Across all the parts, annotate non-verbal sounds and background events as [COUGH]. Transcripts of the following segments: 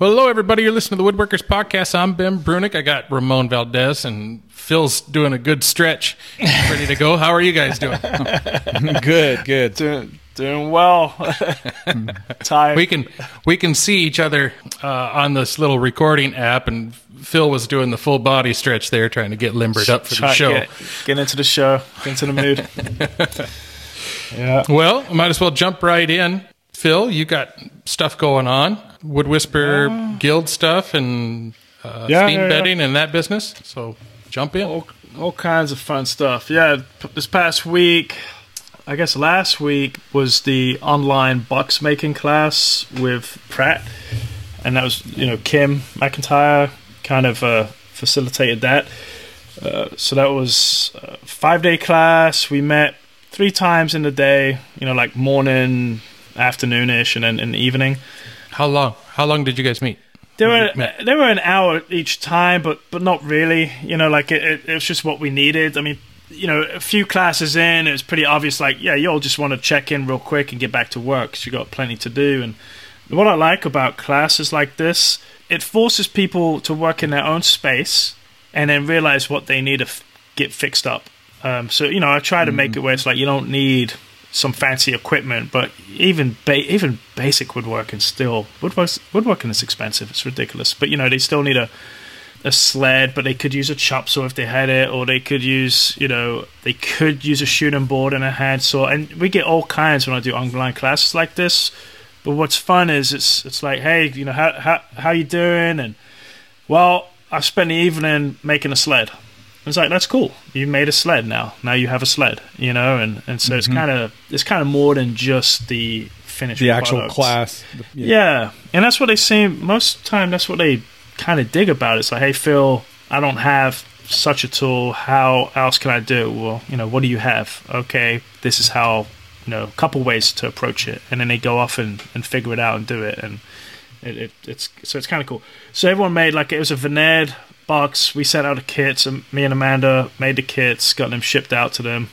Well, hello, everybody. You're listening to the Woodworkers Podcast. I'm Ben Brunick. I got Ramon Valdez, and Phil's doing a good stretch, ready to go. How are you guys doing? [LAUGHS] good, good. Doing, doing well. [LAUGHS] Tired. We can we can see each other uh, on this little recording app, and Phil was doing the full body stretch there, trying to get limbered up for the show. Get, get into the show. Get into the mood. [LAUGHS] yeah. Well, might as well jump right in. Phil, you got stuff going on, Wood Whisperer Guild stuff, and uh, Yeah, steam yeah, yeah. and that business. So jump in. All, all kinds of fun stuff. Yeah. p- This past week, I guess last week was the online box making class with Pratt, and that was you know Kim McIntyre kind of uh, facilitated that. Uh, so that was a five day class. We met three times in the day. You know, like morning, afternoonish, and then in the evening. How long? How long did you guys meet? They were they were an hour each time, but but not really. You know, like it, it, it was just what we needed. I mean, you know, a few classes in, it was pretty obvious. Like, yeah, you all just want to check in real quick and get back to work because you got plenty to do. And what I like about classes like this, it forces people to work in their own space and then realize what they need to f- get fixed up. Um, so you know, I try to make it where it's like you don't need some fancy equipment, but even ba- even basic woodworking still woodwork woodworking is expensive. It's ridiculous, but you know they still need a a sled, but they could use a chop saw if they had it, or they could use you know they could use a shooting board and a handsaw, and we get all kinds when I do online classes like this. But what's fun is it's it's like hey you know how how how you doing and well I spent the evening making a sled. It's like that's cool. You made a sled now. Now you have a sled, you know, and and so it's mm-hmm. kind of it's kind of more than just the finished The actual class. Yeah. and that's what they seem most of the time. That's what they kind of dig about. It's like, hey, Phil, I don't have such a tool. How else can I do? it? Well, you know, what do you have? Okay, this is how. You know, a couple ways to approach it, and then they go off and, and figure it out and do it, and it, it, it's so it's kind of cool. So everyone made like it was a veneered box. We sent out a kit. and me and Amanda made the kits, got them shipped out to them.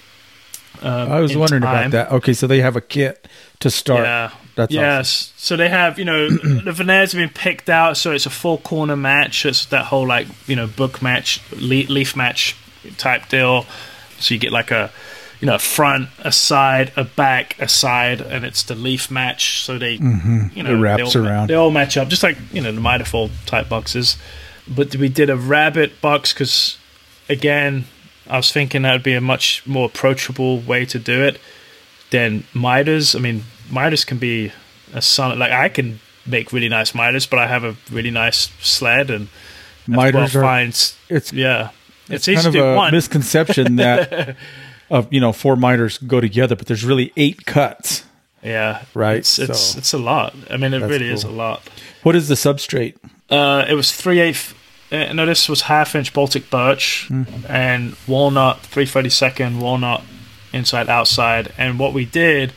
Um, I was wondering time. about that. Okay, so they have a kit to start. Yeah. That's yes. So they have, you know, [CLEARS THROAT] the veneers have been picked out, so it's a four corner match. It's that whole like, you know, book match, leaf match type deal. So you get like a, you know, a front, a side, a back, a side, and it's the leaf match. So they, you know, Mm-hmm. It wraps they all, around. They all match up, just like you know the miter fold type boxes. But we did a rabbet box because, again, I was thinking that would be a much more approachable way to do it than miters. I mean, miters can be a son. Like I can make really nice miters, but I have a really nice sled and Miters well are- finds. It's Yeah, it's, it's easy kind of do a one. misconception [LAUGHS] that of you know four miters go together, but there's really eight cuts. yeah, Right, It's it's, so- it's a lot. I mean, it really is a lot. What is the substrate? Uh, it was three eighth. Uh, no, this was half inch Baltic birch and walnut, three thirty second walnut, inside outside. And what we did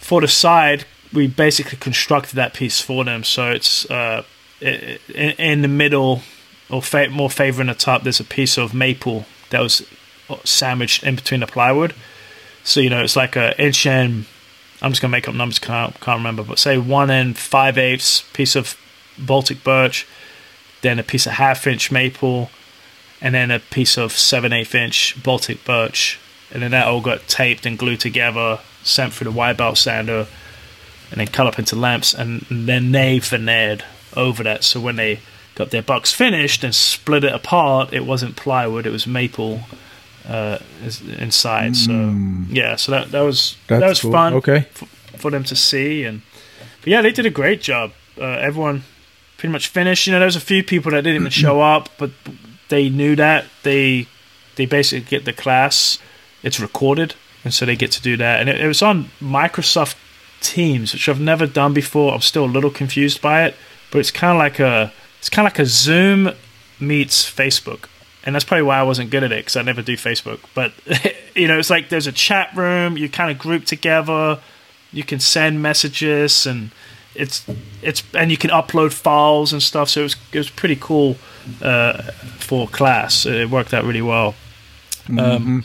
for the side, we basically constructed that piece for them. So it's uh, in, in the middle, or fa- more favoring the top. There's a piece of maple that was sandwiched in between the plywood. So you know, it's like a inch and I'm just gonna make up numbers. Can't can't remember, but say one and five eighths piece of Baltic birch, then a piece of half inch maple, and then a piece of seven eighth inch Baltic birch, and then that all got taped and glued together, sent through the wide belt sander, and then cut up into lamps, and then they veneered over that. So when they got their box finished and split it apart, it wasn't plywood; it was maple uh, inside. So yeah, so that that was That's that was cool. fun Okay. f- for them to see, and but yeah, they did a great job. Uh, everyone pretty much finished. You know, there was a few people that didn't even show [CLEARS THROAT] up, but they knew that they they basically get the class. It's recorded, and so they get to do that. And it, it was on Microsoft Teams, which I've never done before. I'm still a little confused by it, but it's kind of like a it's kind of like a Zoom meets Facebook. And that's probably why I wasn't good at it because I never do Facebook. But [LAUGHS] you know, it's like there's a chat room. You kind of group together. You can send messages and it's it's and you can upload files and stuff. So it was it was pretty cool uh, for class. It worked out really well. Um,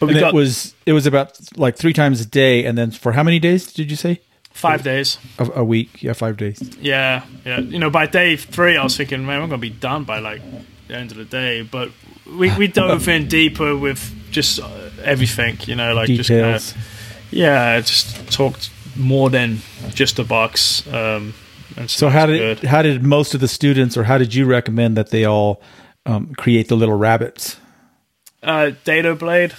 but we And got it was it was about like three times a day, and then for how many days did you say? five days. A, a week, yeah, five days. Yeah, yeah. You know, by day three, I was thinking, man, we're gonna be done by like the end of the day. But we we [LAUGHS] dove in deeper with just uh, everything. You know, like just kinda, yeah, just talked more than just a box. Um, and So how did good. how did most of the students, or how did you recommend that they all um, create the little rabbets? uh, Dado Blade?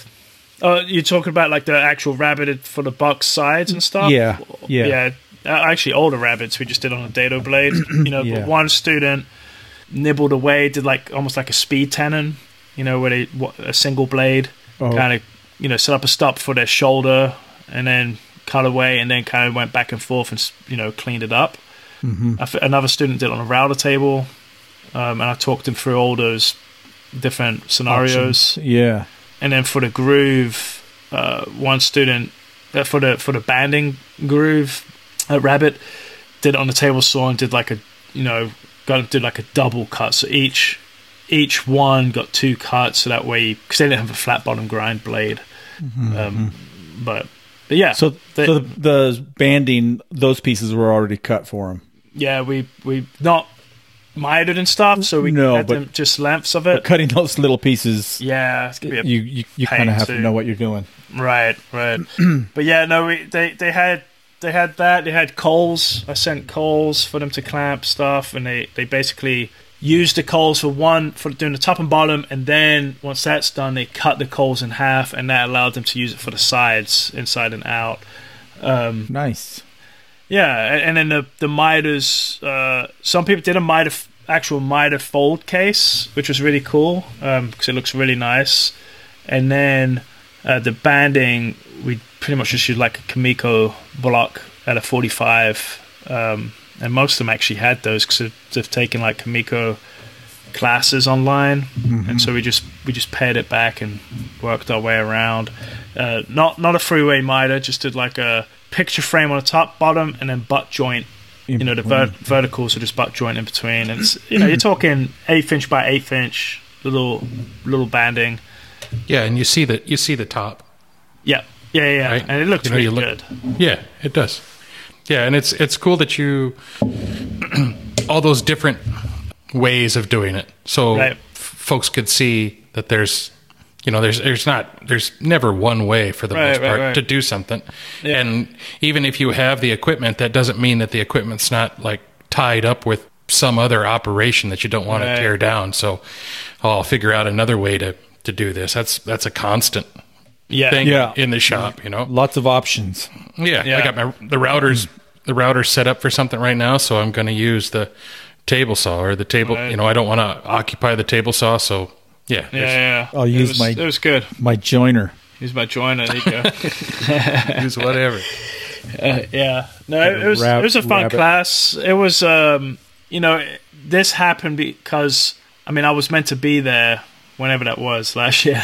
Oh, you're talking about like the actual rabbet for the box sides and stuff. Yeah, yeah. yeah. Uh, actually, all the rabbets we just did on a Dado Blade. [CLEARS THROAT] You know, Yeah. but one student nibbled away, did like almost like a speed tenon. You know, where they what, a single blade Oh. kind of you know set up a stop for their shoulder and then cut away and then kind of went back and forth and you know cleaned it up. Mm-hmm. F- another student did it on a router table, um, and I talked him through all those different scenarios. Yeah. And then for the groove, uh, one student uh, for the for the banding groove, uh, Rabbit did it on the table saw and did like a you know got did like a double cut. So each each one got two cuts, so that way because they didn't have a flat bottom grind blade. Um, but, but yeah, So, they- so the, the banding, those pieces were already cut for him. yeah, we we not mitered and stuff, so we No, had but- them just lengths of it. Cutting those little pieces, Yeah, it's gonna be a you you, you kind of have to- to know what you're doing. Right, right. [CLEARS THROAT] but yeah, no, we, they they had they had that. They had coals. I sent coals for them to clamp stuff, and they they basically used the coals for one for doing the top and bottom, and then once that's done, they cut the coals in half, and that allowed them to use it for the sides, inside and out. Um, Nice. yeah, and, and then the the miters. Uh, some people did a miter actual miter fold case, which was really cool because it looks really nice. And then uh, the banding, we pretty much just used like a kumiko block at a 45, um, and most of them actually had those because they've, they've taken like kumiko classes online, and so we just we just pared it back and worked our way around. Uh, not not a freeway miter, just did like a picture frame on the top, bottom, and then butt joint. You know, the ver- verticals are just butt joint in between. And it's, you know, you're talking eighth inch by eighth inch little little banding. Yeah, and you see the you see the top. Yeah, yeah, yeah, Right. and it looks You know, really look- good. Yeah, it does. Yeah, and it's it's cool that you [CLEARS THROAT] all those different ways of doing it, so Right. f- folks could see that there's you know there's there's not there's never one way for the Right, most right, part to do something, Yeah. and even if you have the equipment, that doesn't mean that the equipment's not like tied up with some other operation that you don't want to tear down. So oh, I'll figure out another way to to do this. That's that's a constant Yeah, thing Yeah. in the shop, you know. Lots of options. Yeah, Yeah. I got my the routers the router's set up for something right now, so I'm going to use the table saw or the table. Right. You know, I don't want to occupy the table saw, so yeah, yeah, yeah. I'll It use was- my- It was good. My joiner. Use my joiner. There you go. [LAUGHS] [LAUGHS] use whatever. Uh, yeah, no, it was Rab- it was a fun rabbit. class. It was, um, you know, this happened because I mean I was meant to be there whenever that was last [LAUGHS] year,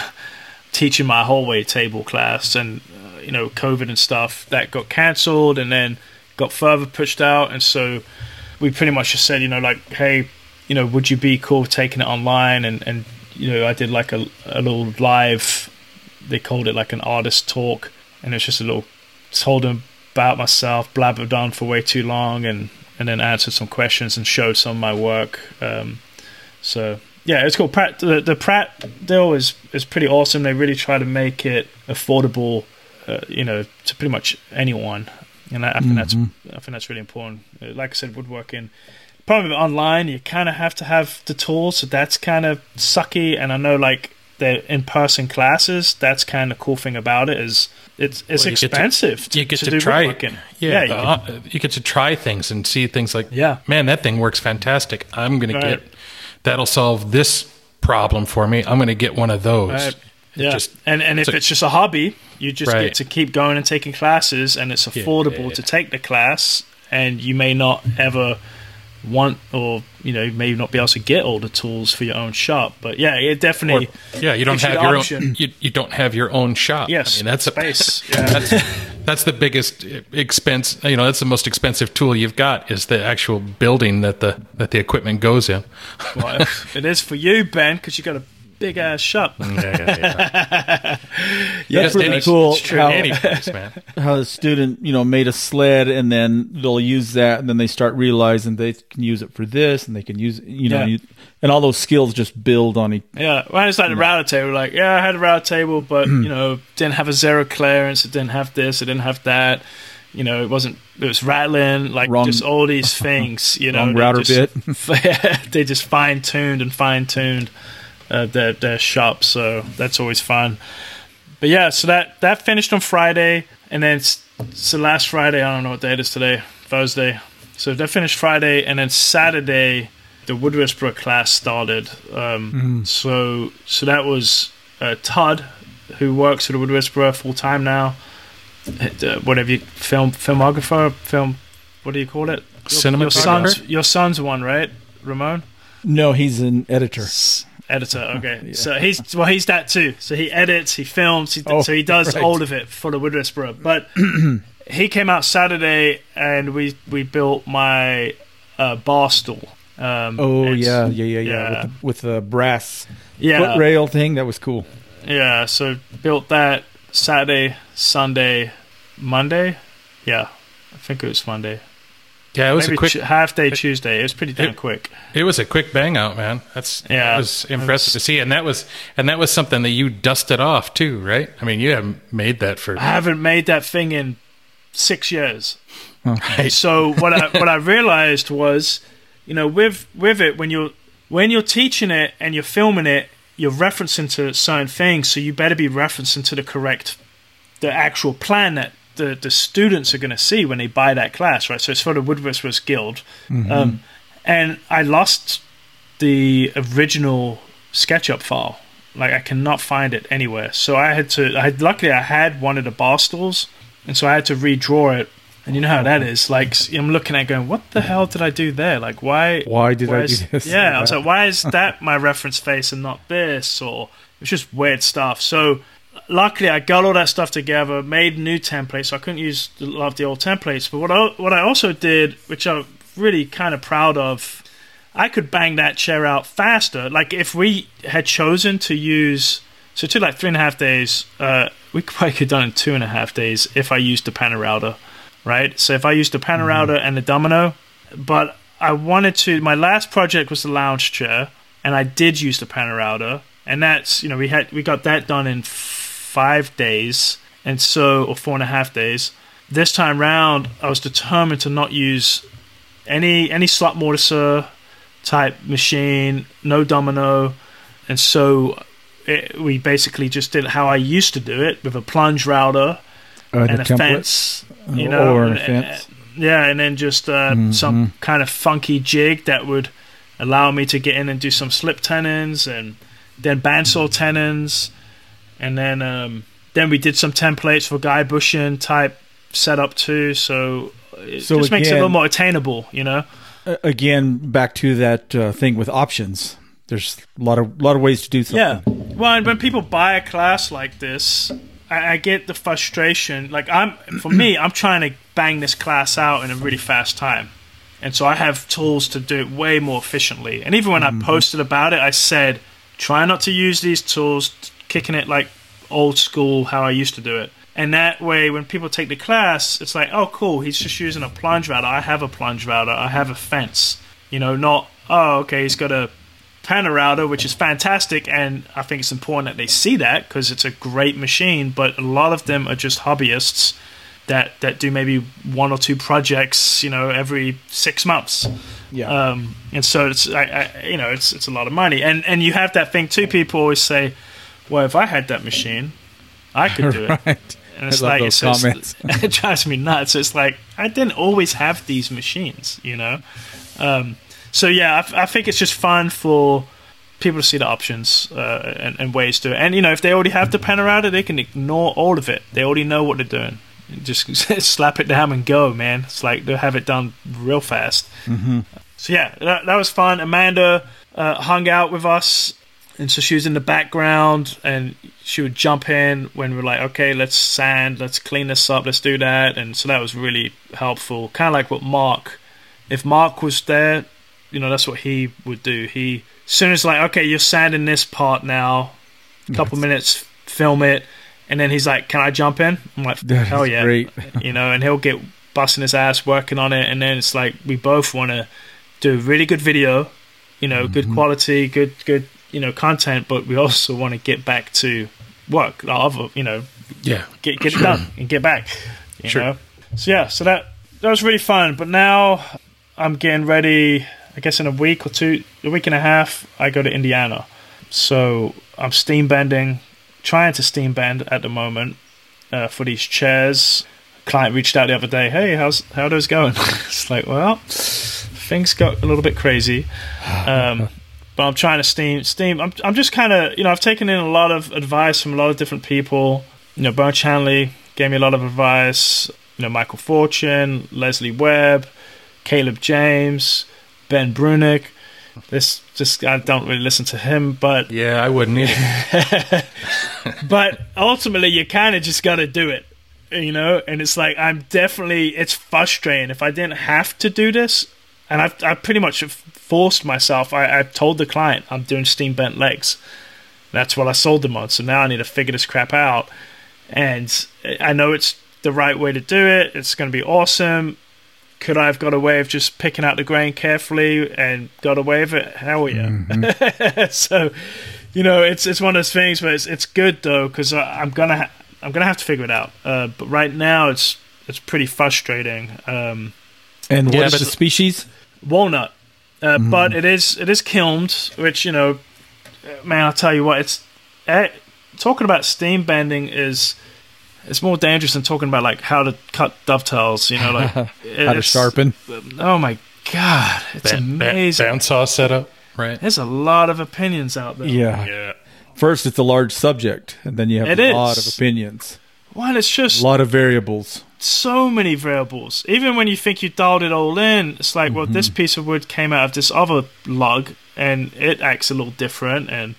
teaching my hallway table class, and uh, you know, COVID and stuff that got cancelled, and then got further pushed out, and so we pretty much just said, you know, like, hey, you know, would you be cool taking it online? And and you know, I did like a a little live. They called it like an artist talk, and it's just a little told them about myself, blabbered on for way too long, and and then answered some questions and showed some of my work. Um, so yeah, it's cool. Pratt, the, the Pratt deal is is pretty awesome. They really try to make it affordable, uh, you know, to pretty much anyone, and I, I think that's I think that's really important. Uh, Like I said, woodworking. Problem with online, you kind of have to have the tools, so that's kind of sucky. And I know, like the in-person classes, that's kind of cool thing about it is it's it's Well, you get to- expensive. You get to, do try, woodworking. yeah, you the- can- uh, you get to try things and see things like, Yeah. man, that thing works fantastic. I'm going Right. to get that'll solve this problem for me. I'm going to get one of those. Right. Yeah, just- and and if so- it's just a hobby, you just Right. get to keep going and taking classes, and it's affordable yeah. to take the class, and you may not ever want or you know may not be able to get all the tools for your own shop, but yeah, it Or, definitely yeah, you don't have your option. own. You, you don't have your own shop. Yes, I mean, that's a space. [LAUGHS] Yeah. that's that's the biggest expense. You know, that's the most expensive tool you've got is the actual building that the that the equipment goes in. well, [LAUGHS] it is for you, Ben, because you got to big ass shop. [LAUGHS] Yeah, yeah, yeah. [LAUGHS] That's pretty any- cool. it's true. How, Any place, [LAUGHS] man. how the student, you know, made a sled and then they'll use that and then they start realizing they can use it for this and they can use, you know, Yeah. you, and all those skills just build on each. Yeah, when it's like the router table, like yeah, I had a router table, but [CLEARS THROAT] you know, didn't have a zero clearance. It didn't have this. It didn't have that. You know, it wasn't. It was rattling. Like Wrong- just all these things. You know, router just- bit. they just fine tuned and fine tuned uh, their their shop. So that's always fun. But yeah, so that that finished on Friday, and then s- so last Friday, I don't know what day it is today, Thursday. So that finished Friday, and then Saturday, the Wood Whisperer class started. Um, So so that was uh, Todd, who works at the Wood Whisperer full time now. Uh, whatever you film filmographer, film. What do you call it? Your, your Cinematographer? son's your son's one, right, Ramon? No, he's an editor. S- editor. [LAUGHS] Okay, so he's well, he's that too. So he edits, he films, he, Oh, so he does right. all of it for the Wood Whisperer. But [CLEARS THROAT] he came out Saturday, and we we built my uh, bar stool. Um, Oh yeah, yeah, yeah, yeah. yeah. With, the, with the brass yeah, foot rail thing, that was cool. yeah. So built that Saturday, Sunday, Monday. Yeah, I think it was Monday. Yeah, it was Maybe a quick. Half day Tuesday. It was pretty damn It- quick. It was a quick bang out, man. That's Yeah. It was impressive to see, and that was and that was something that you dusted off too, right? I mean, you haven't made that for I haven't made that thing in six years. [LAUGHS] right. So what I what I realized was, you know, with with it when you're when you're teaching it and you're filming it, you're referencing to certain things. So you better be referencing to the correct, the actual plan that the the students are going to see when they buy that class, right? So it's for the Wood Whisperers Guild, um, and I lost the original SketchUp file. Like I cannot find it anywhere. So I had to. I had luckily I had one of the bar stools, and so I had to redraw it. And you know how that is. Like I'm looking at going, what the hell did I do there? Like why? Why did why I is- do this? Yeah, I was [LAUGHS] like, why is that my reference face and not this? Or it's just weird stuff. So luckily, I got all that stuff together, made new templates. So I couldn't use a lot of the old templates. But what I, what I also did, which I'm really kind of proud of, I could bang that chair out faster. Like if we had chosen to use, so it took like three and a half days. Uh, we probably could have done it in two and a half days if I used the panel router, right? So if I used the panel router and the domino, but I wanted to. My last project was the lounge chair, and I did use the panel router, and that's you know we had we got that done in five days, and so or four and a half days. This time round, I was determined to not use any any slot mortiser type machine, no domino, and so it, we basically just did how I used to do it with a plunge router Uh, and a template. fence, you know, or a and- fence. yeah, and then just uh, Mhm. some kind of funky jig that would allow me to get in and do some slip tenons and then bandsaw tenons, and then um, then we did some templates for guide bushing type setup too. So it So just makes it a little more attainable, you know. Again, back to that uh, thing with options. There's a lot of lot of ways to do something. Yeah. Well, and when people buy a class like this, I, I get the frustration. Like I'm, for me, I'm trying to bang this class out in a really fast time, and so I have tools to do it way more efficiently. And even when I posted about it, I said, try not to use these tools, kicking it like old school how I used to do it. And that way, when people take the class, it's like, oh, cool, he's just using a plunge router. I have a plunge router. I have a fence. You know, not, oh, okay, he's got a panel router, which is fantastic, and I think it's important that they see that because it's a great machine. But a lot of them are just hobbyists that that do maybe one or two projects, you know, every six months. Yeah. Um, and so it's I, I, you know it's it's a lot of money, and and you have that thing too. People always say, "Well, if I had that machine, I could do it." [LAUGHS] right. And it's like it's just- [LAUGHS] it drives me nuts. It's like I didn't always have these machines, you know. Um, so yeah, I, I think it's just fun for people to see the options uh, and, and ways to. And you know, if they already have the panorama, they can ignore all of it. They already know what they're doing. Just [LAUGHS] slap it down and go, man. It's like they'll have it done real fast. hmm So yeah, that, that was fun. Amanda uh, hung out with us, and so she was in the background, and she would jump in when we are like, okay, let's sand, let's clean this up, let's do that, and so that was really helpful. Kind of like what Mark, if Mark was there, you know that's what he would do. He as soon as like okay, you're sanding this part now, a couple minutes, film it, and then he's like, "Can I jump in?" I'm like, That "Hell yeah!" great. [LAUGHS] you know, and he'll get busting his ass working on it, and then it's like we both want to do a really good video, you know, good mm-hmm. quality, good good you know content, but we also want to get back to work, our other you know, Yeah. get get it done and get back. You Sure. know, so yeah, so that that was really fun. But now I'm getting ready. I guess in a week or two, a week and a half, I go to Indiana. So I'm steam bending, trying to steam bend at the moment uh, for these chairs. Client reached out the other day. Hey, how's how are those going? [LAUGHS] it's like, well, things got a little bit crazy. [LAUGHS] Um, but I'm trying to steam steam. I'm I'm just kind of you know I've taken in a lot of advice from a lot of different people. You know, Bern Chanley gave me a lot of advice. You know, Michael Fortune, Leslie Webb, Caleb James, Ben Brunick. This just I don't really listen to him, but Yeah, I wouldn't either. [LAUGHS] but ultimately you kind of just got to do it you know and it's like i'm definitely it's frustrating if i didn't have to do this and i've, I've pretty much forced myself. I, i've told the client i'm doing steam bent legs. That's what i sold them on. So now i need to figure this crap out. And i know it's the right way to do it. It's going to be awesome. Could i have got away of just picking out the grain carefully and got away with it? Hell yeah. [LAUGHS] So you know, it's it's one of those things, but it's it's good though because I'm gonna ha- I'm gonna have to figure it out. Uh, but right now, it's it's pretty frustrating. Um, And Yeah, what is the species? Walnut, uh, but it is it is kilned, which you know, man, I'll tell you what, it's eh, talking about steam bending is. It's more dangerous than talking about like how to cut dovetails. You know, like [LAUGHS] How to sharpen? Oh my god, it's Ba- ba- amazing. Bandsaw setup, right? There's a lot of opinions out there. Yeah. Yeah. First, it's a large subject, and then you have It a is. lot of opinions, Well, it's just a lot of variables. So many variables. Even when you think you dialed it all in, it's like, well, this piece of wood came out of this other lug, and it acts a little different. And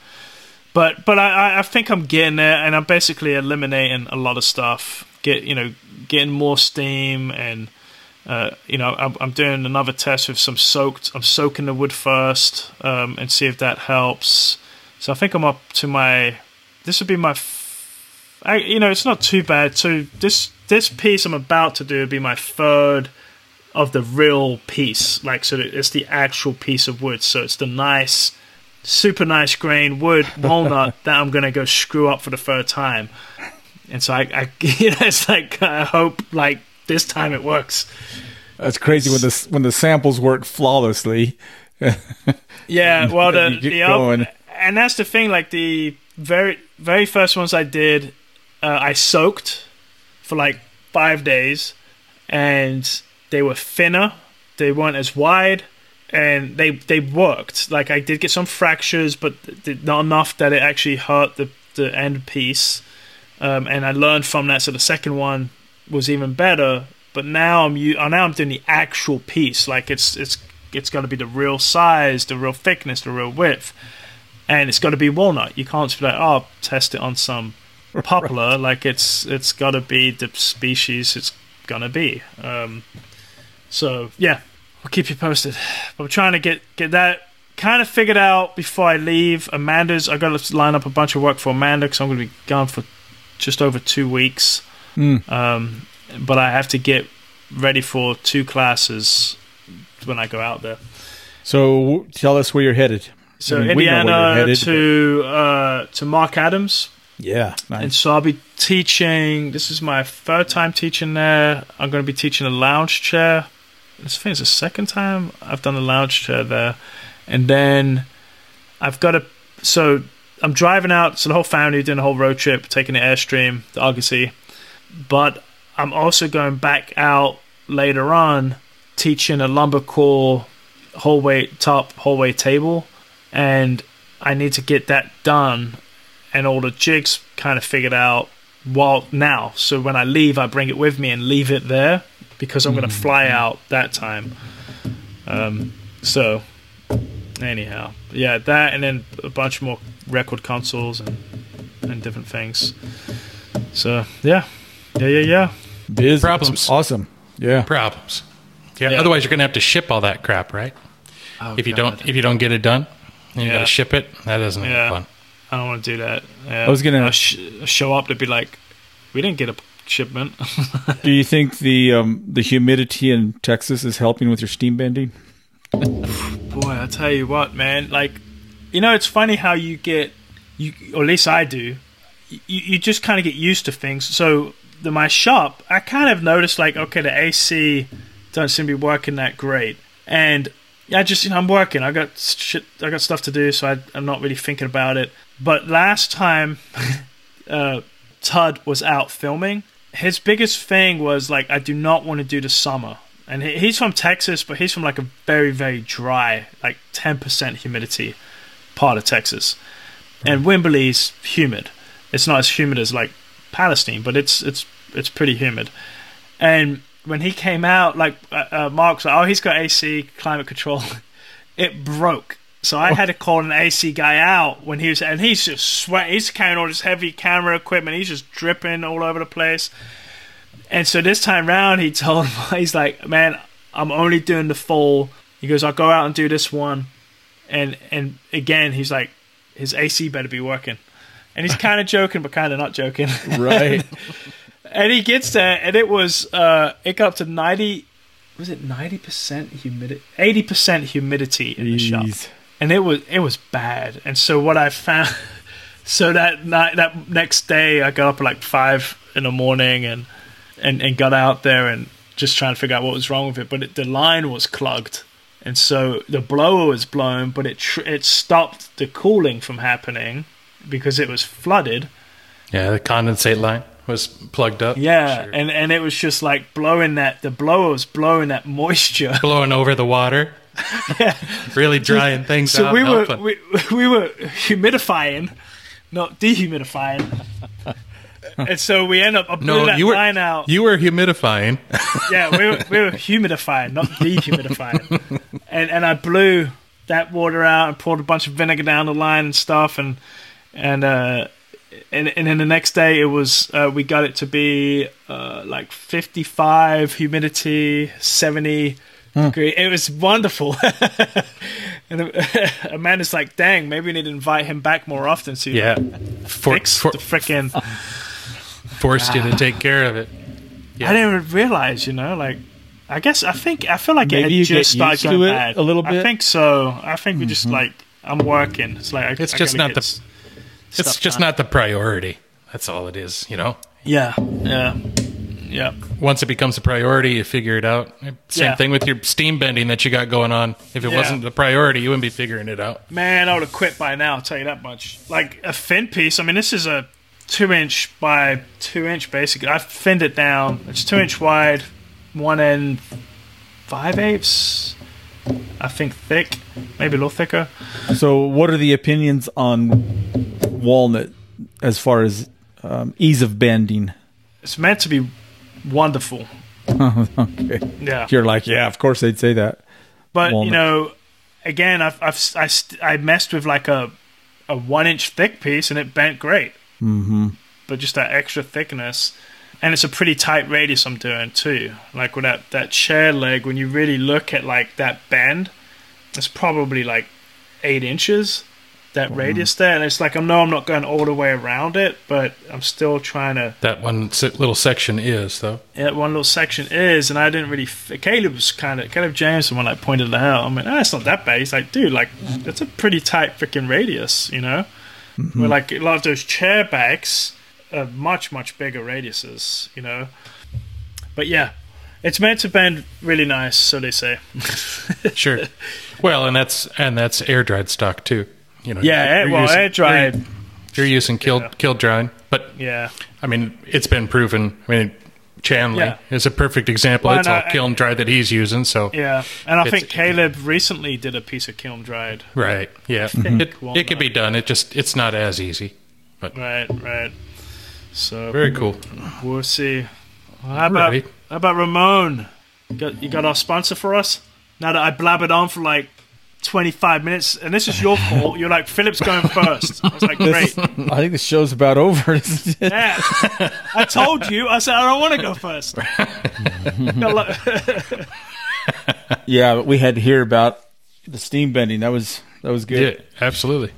but but I, I- I think I'm getting there, and I'm basically eliminating a lot of stuff. Get you know, getting more steam, and uh, you know, I'm, I'm doing another test with some soaked. I'm soaking the wood first, um, and see if that helps. So I think I'm up to my. This would be my I, you know, it's not too bad. So this this piece I'm about to do would be my third of the real piece. Like, so it's the actual piece of wood. So it's the nice, super nice grain wood [LAUGHS] walnut that I'm gonna go screw up for the third time. And so I, I [LAUGHS] you know, it's like I hope like this time it works. That's crazy when the when the samples work flawlessly. [LAUGHS] Yeah, well, the, the and that's the thing. Like the very very first ones I did, uh, I soaked for like five days, and they were thinner. They weren't as wide, and they they worked. Like I did get some fractures, but not enough that it actually hurt the the end piece. Um, and I learned from that. So the second one was even better. But now I'm now I'm doing the actual piece. Like it's it's it's got to be the real size, the real thickness, the real width, and it's got to be walnut. You can't be like, oh, test it on some [LAUGHS] poplar. like it's it's got to be the species it's gonna be. Um, so yeah, I'll keep you posted. But I'm trying to get get that kind of figured out before I leave. Amanda's I got to line up a bunch of work for Amanda because I'm to be gone for just over two weeks. Mm. Um, but I have to get ready for two classes when I go out there. So tell us where you're headed. So I mean, we know where you're Indiana headed, to uh, to Marc Adams, Yeah, and so I'll be teaching. This is my third time teaching there. I'm going to be teaching a lounge chair. This thing is the second time I've done a lounge chair there, and then I've got a. So I'm driving out. So the whole family doing a whole road trip, taking the airstream, the Argosy, but I'm also going back out later on, teaching a lumber core whole weight top whole weight table, and I need to get that done and all the jigs kind of figured out while now. So when I leave, I bring it with me and leave it there because I'm going to fly out that time. Um, so anyhow, yeah, that and then a bunch more record consoles and and different things. So yeah, yeah, yeah, yeah. Biz, Problems. Awesome. Yeah. Problems. Yeah, Yeah. Otherwise, you're going to have to ship all that crap, right? Oh, if you God. don't if you don't get it done, you Yeah. got to ship it. That isn't Yeah. fun. I don't want to do that. Yeah. I was gonna- sh- show up to be like, we didn't get a shipment. [LAUGHS] Do you think the um, the humidity in Texas is helping with your steam bending? Boy, I tell you what, man. Like, you know, it's funny how you get, you or at least I do. You, you just kind of get used to things. So the my shop, I kind of noticed like, okay, the AC doesn't seem to be working that great, and yeah, I just you know I'm working. I got shit. I got stuff to do, so I, I'm not really thinking about it. But last time, [LAUGHS] uh, Todd was out filming. His biggest thing was like, I do not want to do the summer. And he's from Texas, but he's from like a very, very dry, like 10% humidity part of Texas. And Wimberley's humid. It's not as humid as like Palestine, but it's it's it's pretty humid. And when he came out, like uh, uh, Mark like, "Oh, he's got AC climate control." [LAUGHS] it broke, so I had to call an AC guy out when he was, and he's just sweating. He's carrying all this heavy camera equipment. He's just dripping all over the place. And so this time round, he [LAUGHS] told him, he's like, "Man, I'm only doing the full." He goes, "I'll go out and do this one," and and again, he's like, "His AC better be working." And he's kind of [LAUGHS] joking, but kind of not joking. Right. [LAUGHS] and he gets there, and it was uh, it got up to ninety. Was it ninety percent humidity? Eighty percent humidity in the shop. And it was it was bad. And so what I found, [LAUGHS] so that night, that next day, I got up at like five in the morning and and and got out there and just trying to figure out what was wrong with it. But it, the line was clogged, and so the blower was blown, but it tr- it stopped the cooling from happening because it was flooded. Yeah, the condensate line was plugged up. Yeah, Sure. and and it was just like blowing that the blower was blowing that moisture. [LAUGHS] blowing over the water. [LAUGHS] really drying things So out. we were helping. we, [LAUGHS] we were humidifying, not dehumidifying. and so we end up I no, that you were line out. you were humidifying. [LAUGHS] yeah, we were we were humidifying, not dehumidifying. and and I blew that water out and poured a bunch of vinegar down the line and stuff and and uh and and then the next day it was uh, we got it to be uh, like 55 humidity 70 Hmm. degree it was wonderful [LAUGHS] and [LAUGHS] amanda's like dang maybe we need to invite him back more often so yeah, for, fix for- the freaking [LAUGHS] forced you to ah. take care of it. Yeah. I didn't even realize, you know, like I guess I think I feel like Maybe it had get just started used to going it bad a little bit? I think so. I think we just mm-hmm. like I'm working. It's like I, It's I just not the- It's just done. not the priority. That's all it is. You know, Yeah, yeah, yeah. once it becomes a priority, you figure it out. Same Yeah. thing with your steam bending that you got going on. If it Yeah. wasn't the priority, you wouldn't be figuring it out. Man, I would have quit by now. I'll tell you that much. Like a fin piece. I mean, this is a two inch by two inch basically. I finned it down. It's two inch wide, one end five eighths. I think thick, maybe a little thicker. So, what are the opinions on walnut as far as um, ease of bending? It's meant to be wonderful. [LAUGHS] okay. Yeah. You're like, yeah, of course they'd say that. But Walnut. you know, again, I've, I've I, st- I messed with like a a one inch thick piece and it bent great. Mm-hmm. But just that extra thickness, and it's a pretty tight radius I'm doing too. Like with that that chair leg, when you really look at like that bend, it's probably like eight inches. That radius there, and it's like I know I'm not going all the way around it, but I'm still trying to That one little section is though. yeah, one little section is, and I didn't really. F- Caleb was kind of Caleb James, the one that pointed it out. I mean, ah, it's not that bad. He's like, dude, like that's a pretty tight freaking radius, you know. Where like a lot of those chair backs are much much bigger radiuses, you know. But yeah, it's meant to bend really nice, so they say. [LAUGHS] Sure. well, and that's and that's air dried stock too. You know. Yeah, you're air, well, using- air dried. You're, you're using killed Yeah. killed drying, but Yeah, I mean, it's been proven. I mean, Chanley Yeah. is a perfect example. Well, it's no, all I- kiln dry that he's using. So yeah, and I think Caleb recently did a piece of kiln dried. right, yeah, Thick [LAUGHS] mhm. it, walnut. it could be done. It just it's not as easy. Right, right. So Very cool. We'll see. Well, how about Alright. how about Ramon? You got you got our sponsor for us? Now that I blabbered on for like twenty five minutes, and this is your [LAUGHS] fault. You're like Philip's going first. I was like, great. I think the show's about over. [LAUGHS] Yeah, I told you. I said I don't want to go first. [LAUGHS] Yeah, but we had to hear about the steam bending. That was that was good. Yeah, absolutely.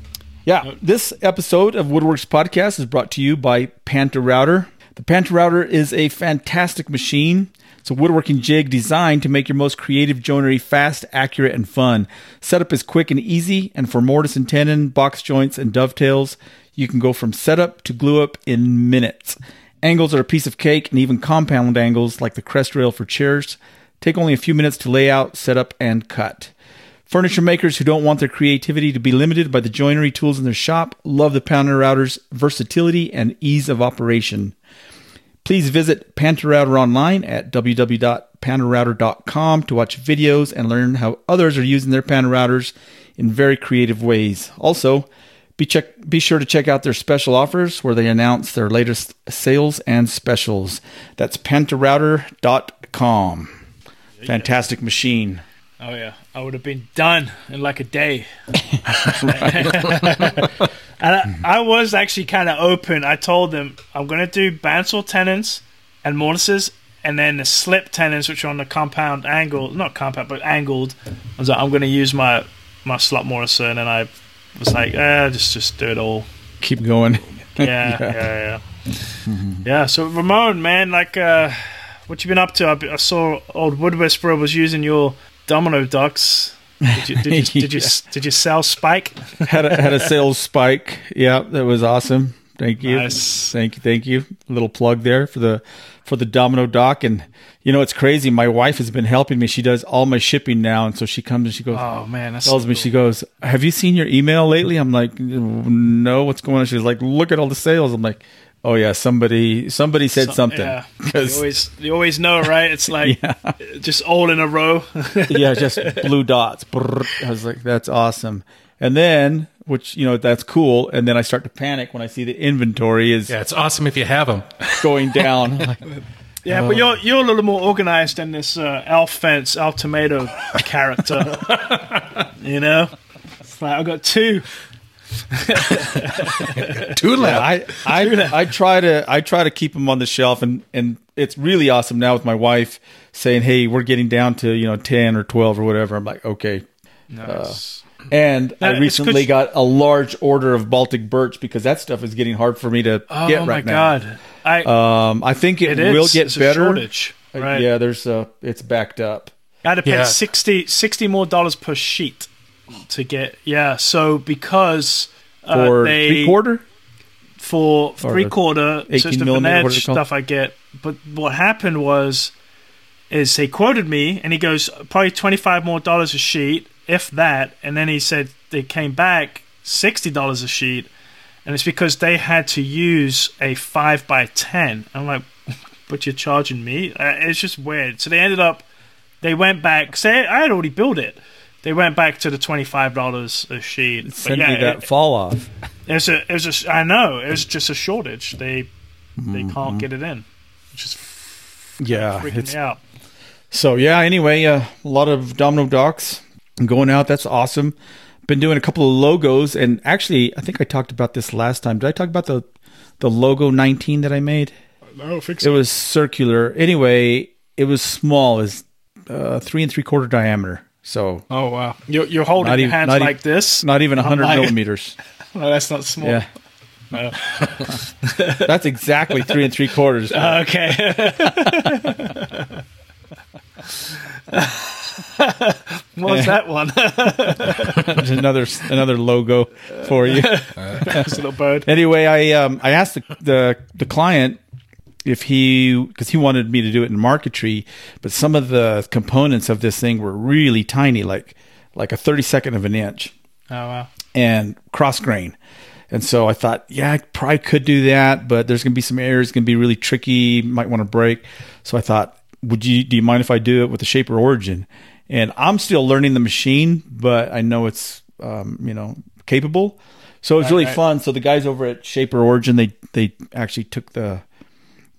Yeah, this episode of Woodworks Podcast is brought to you by PantoRouter. The PantoRouter is a fantastic machine. It's a woodworking jig designed to make your most creative joinery fast, accurate, and fun. Setup is quick and easy, and for mortise and tenon, box joints, and dovetails, you can go from setup to glue up in minutes. Angles are a piece of cake, and even compound angles, like the crest rail for chairs, take only a few minutes to lay out, set up, and cut. Furniture makers who don't want their creativity to be limited by the joinery tools in their shop love the PantoRouter's versatility and ease of operation. Please visit PantoRouter online at www.pantorouter.com to watch videos and learn how others are using their PantoRouters in very creative ways. Also, be check be sure to check out their special offers where they announce their latest sales and specials. That's pantorouter.com. Fantastic machine. Oh yeah, I would have been done in like a day. [LAUGHS] and I, I was actually kind of open. I told them I'm going to do bandsaw tenons and mortises, and then the slip tenons, which are on the compound angle, not compound, but angled. I was like, I'm going to use my my slot mortise, and then I was like, eh, just just do it all. Keep going. Yeah, yeah, [LAUGHS] yeah. Yeah, yeah so Ramon, man, like, uh, what you been up to? I, I saw old Wood Whisperer was using your domino docks. Did you did you, [LAUGHS] did, you, did you sell Spike? had a, had a sales spike. Yeah, that was awesome. Thank you. Nice. Thank you. Thank you. A little plug there for the for the Domino Dock. And you know, it's crazy. My wife has been helping me. She does all my shipping now, and so she comes and she goes. Oh man, that's tells so me cool. she goes, "Have you seen your email lately?" I'm like, "No, what's going on?" She's like, "Look at all the sales." I'm like, "Oh yeah, somebody somebody said So- something." Yeah. [LAUGHS] You 'Cause- always you always know, right? It's [LAUGHS] like just all in a row. [LAUGHS] yeah, just blue dots. Brrr. I was like, that's awesome. And then, which you know, that's cool. And then I start to panic when I see the inventory is Yeah, it's awesome if you have them. going down. Like, yeah, but you're you're a little more organized than this uh, Alf Fence, Alf Tomato character. you know, it's like I got two. Two left. I I I try to I try to keep them on the shelf, and and it's really awesome now with my wife saying, "Hey, we're getting down to you know ten or twelve or whatever." I'm like, okay. Nice. And Now, I recently got a large order of Baltic birch because that stuff is getting hard for me to oh get right now. god, I Um, I think it, it is will get it's a better. shortage. Uh, Right. Yeah, there's uh it's backed up. I had to pay Yeah. 60, 60 more dollars per sheet to get yeah. So because uh, For they three quarter? for three quarter, so it's 18 the millimeter, Vined what is it called? stuff I get. But what happened was, is he quoted me and he goes probably twenty five more dollars a sheet, if that. And then he said they came back sixty dollars a sheet, and it's because they had to use a five by ten. I'm like, [LAUGHS] but you're charging me? Uh, it's just weird. So they ended up, they went back. Say I had already built it. They went back to the twenty five dollars a sheet. But Send yeah, me that it- fall off. it's a, it's a, I know, it's just a shortage. They, they Mm-hmm. can't get it in, which is Yeah, freaking it's me out. So yeah, anyway, uh, a lot of domino docks going out. That's awesome. Been doing a couple of logos, and actually, I think I talked about this last time. Did I talk about the the logo 19 that I made? No, fix It It was circular. Anyway, it was small, is uh, three and three quarter diameter. So Oh wow, you're, you're holding your even- hands not e- like this. not even 100 my- millimeters. [LAUGHS] No, that's not small. Yeah, No. [LAUGHS] that's exactly three and three quarters. [LAUGHS] Okay. what was that one? Another another logo for you. This little bird. anyway, I um I asked the the, the client if he because he wanted me to do it in marquetry, but some of the components of this thing were really tiny, like like a thirty second of an inch, Oh wow. and cross grain. And so I thought, yeah, I probably could do that, but there's going to be some areas going to be really tricky. Might want to break. So I thought, would you? Do you mind if I do it with the Shaper Origin? And I'm still learning the machine, but I know it's um, you know capable. So it was Right, really right. fun. So the guys over at Shaper Origin, they they actually took the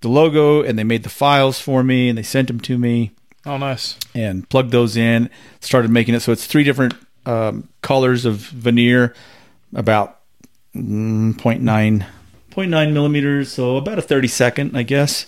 the logo and they made the files for me and they sent them to me Oh nice. and plugged those in. Started making it so it's three different um, colors of veneer, about mm, 0.9, 0.9 millimeters, so about a thirty second, I guess.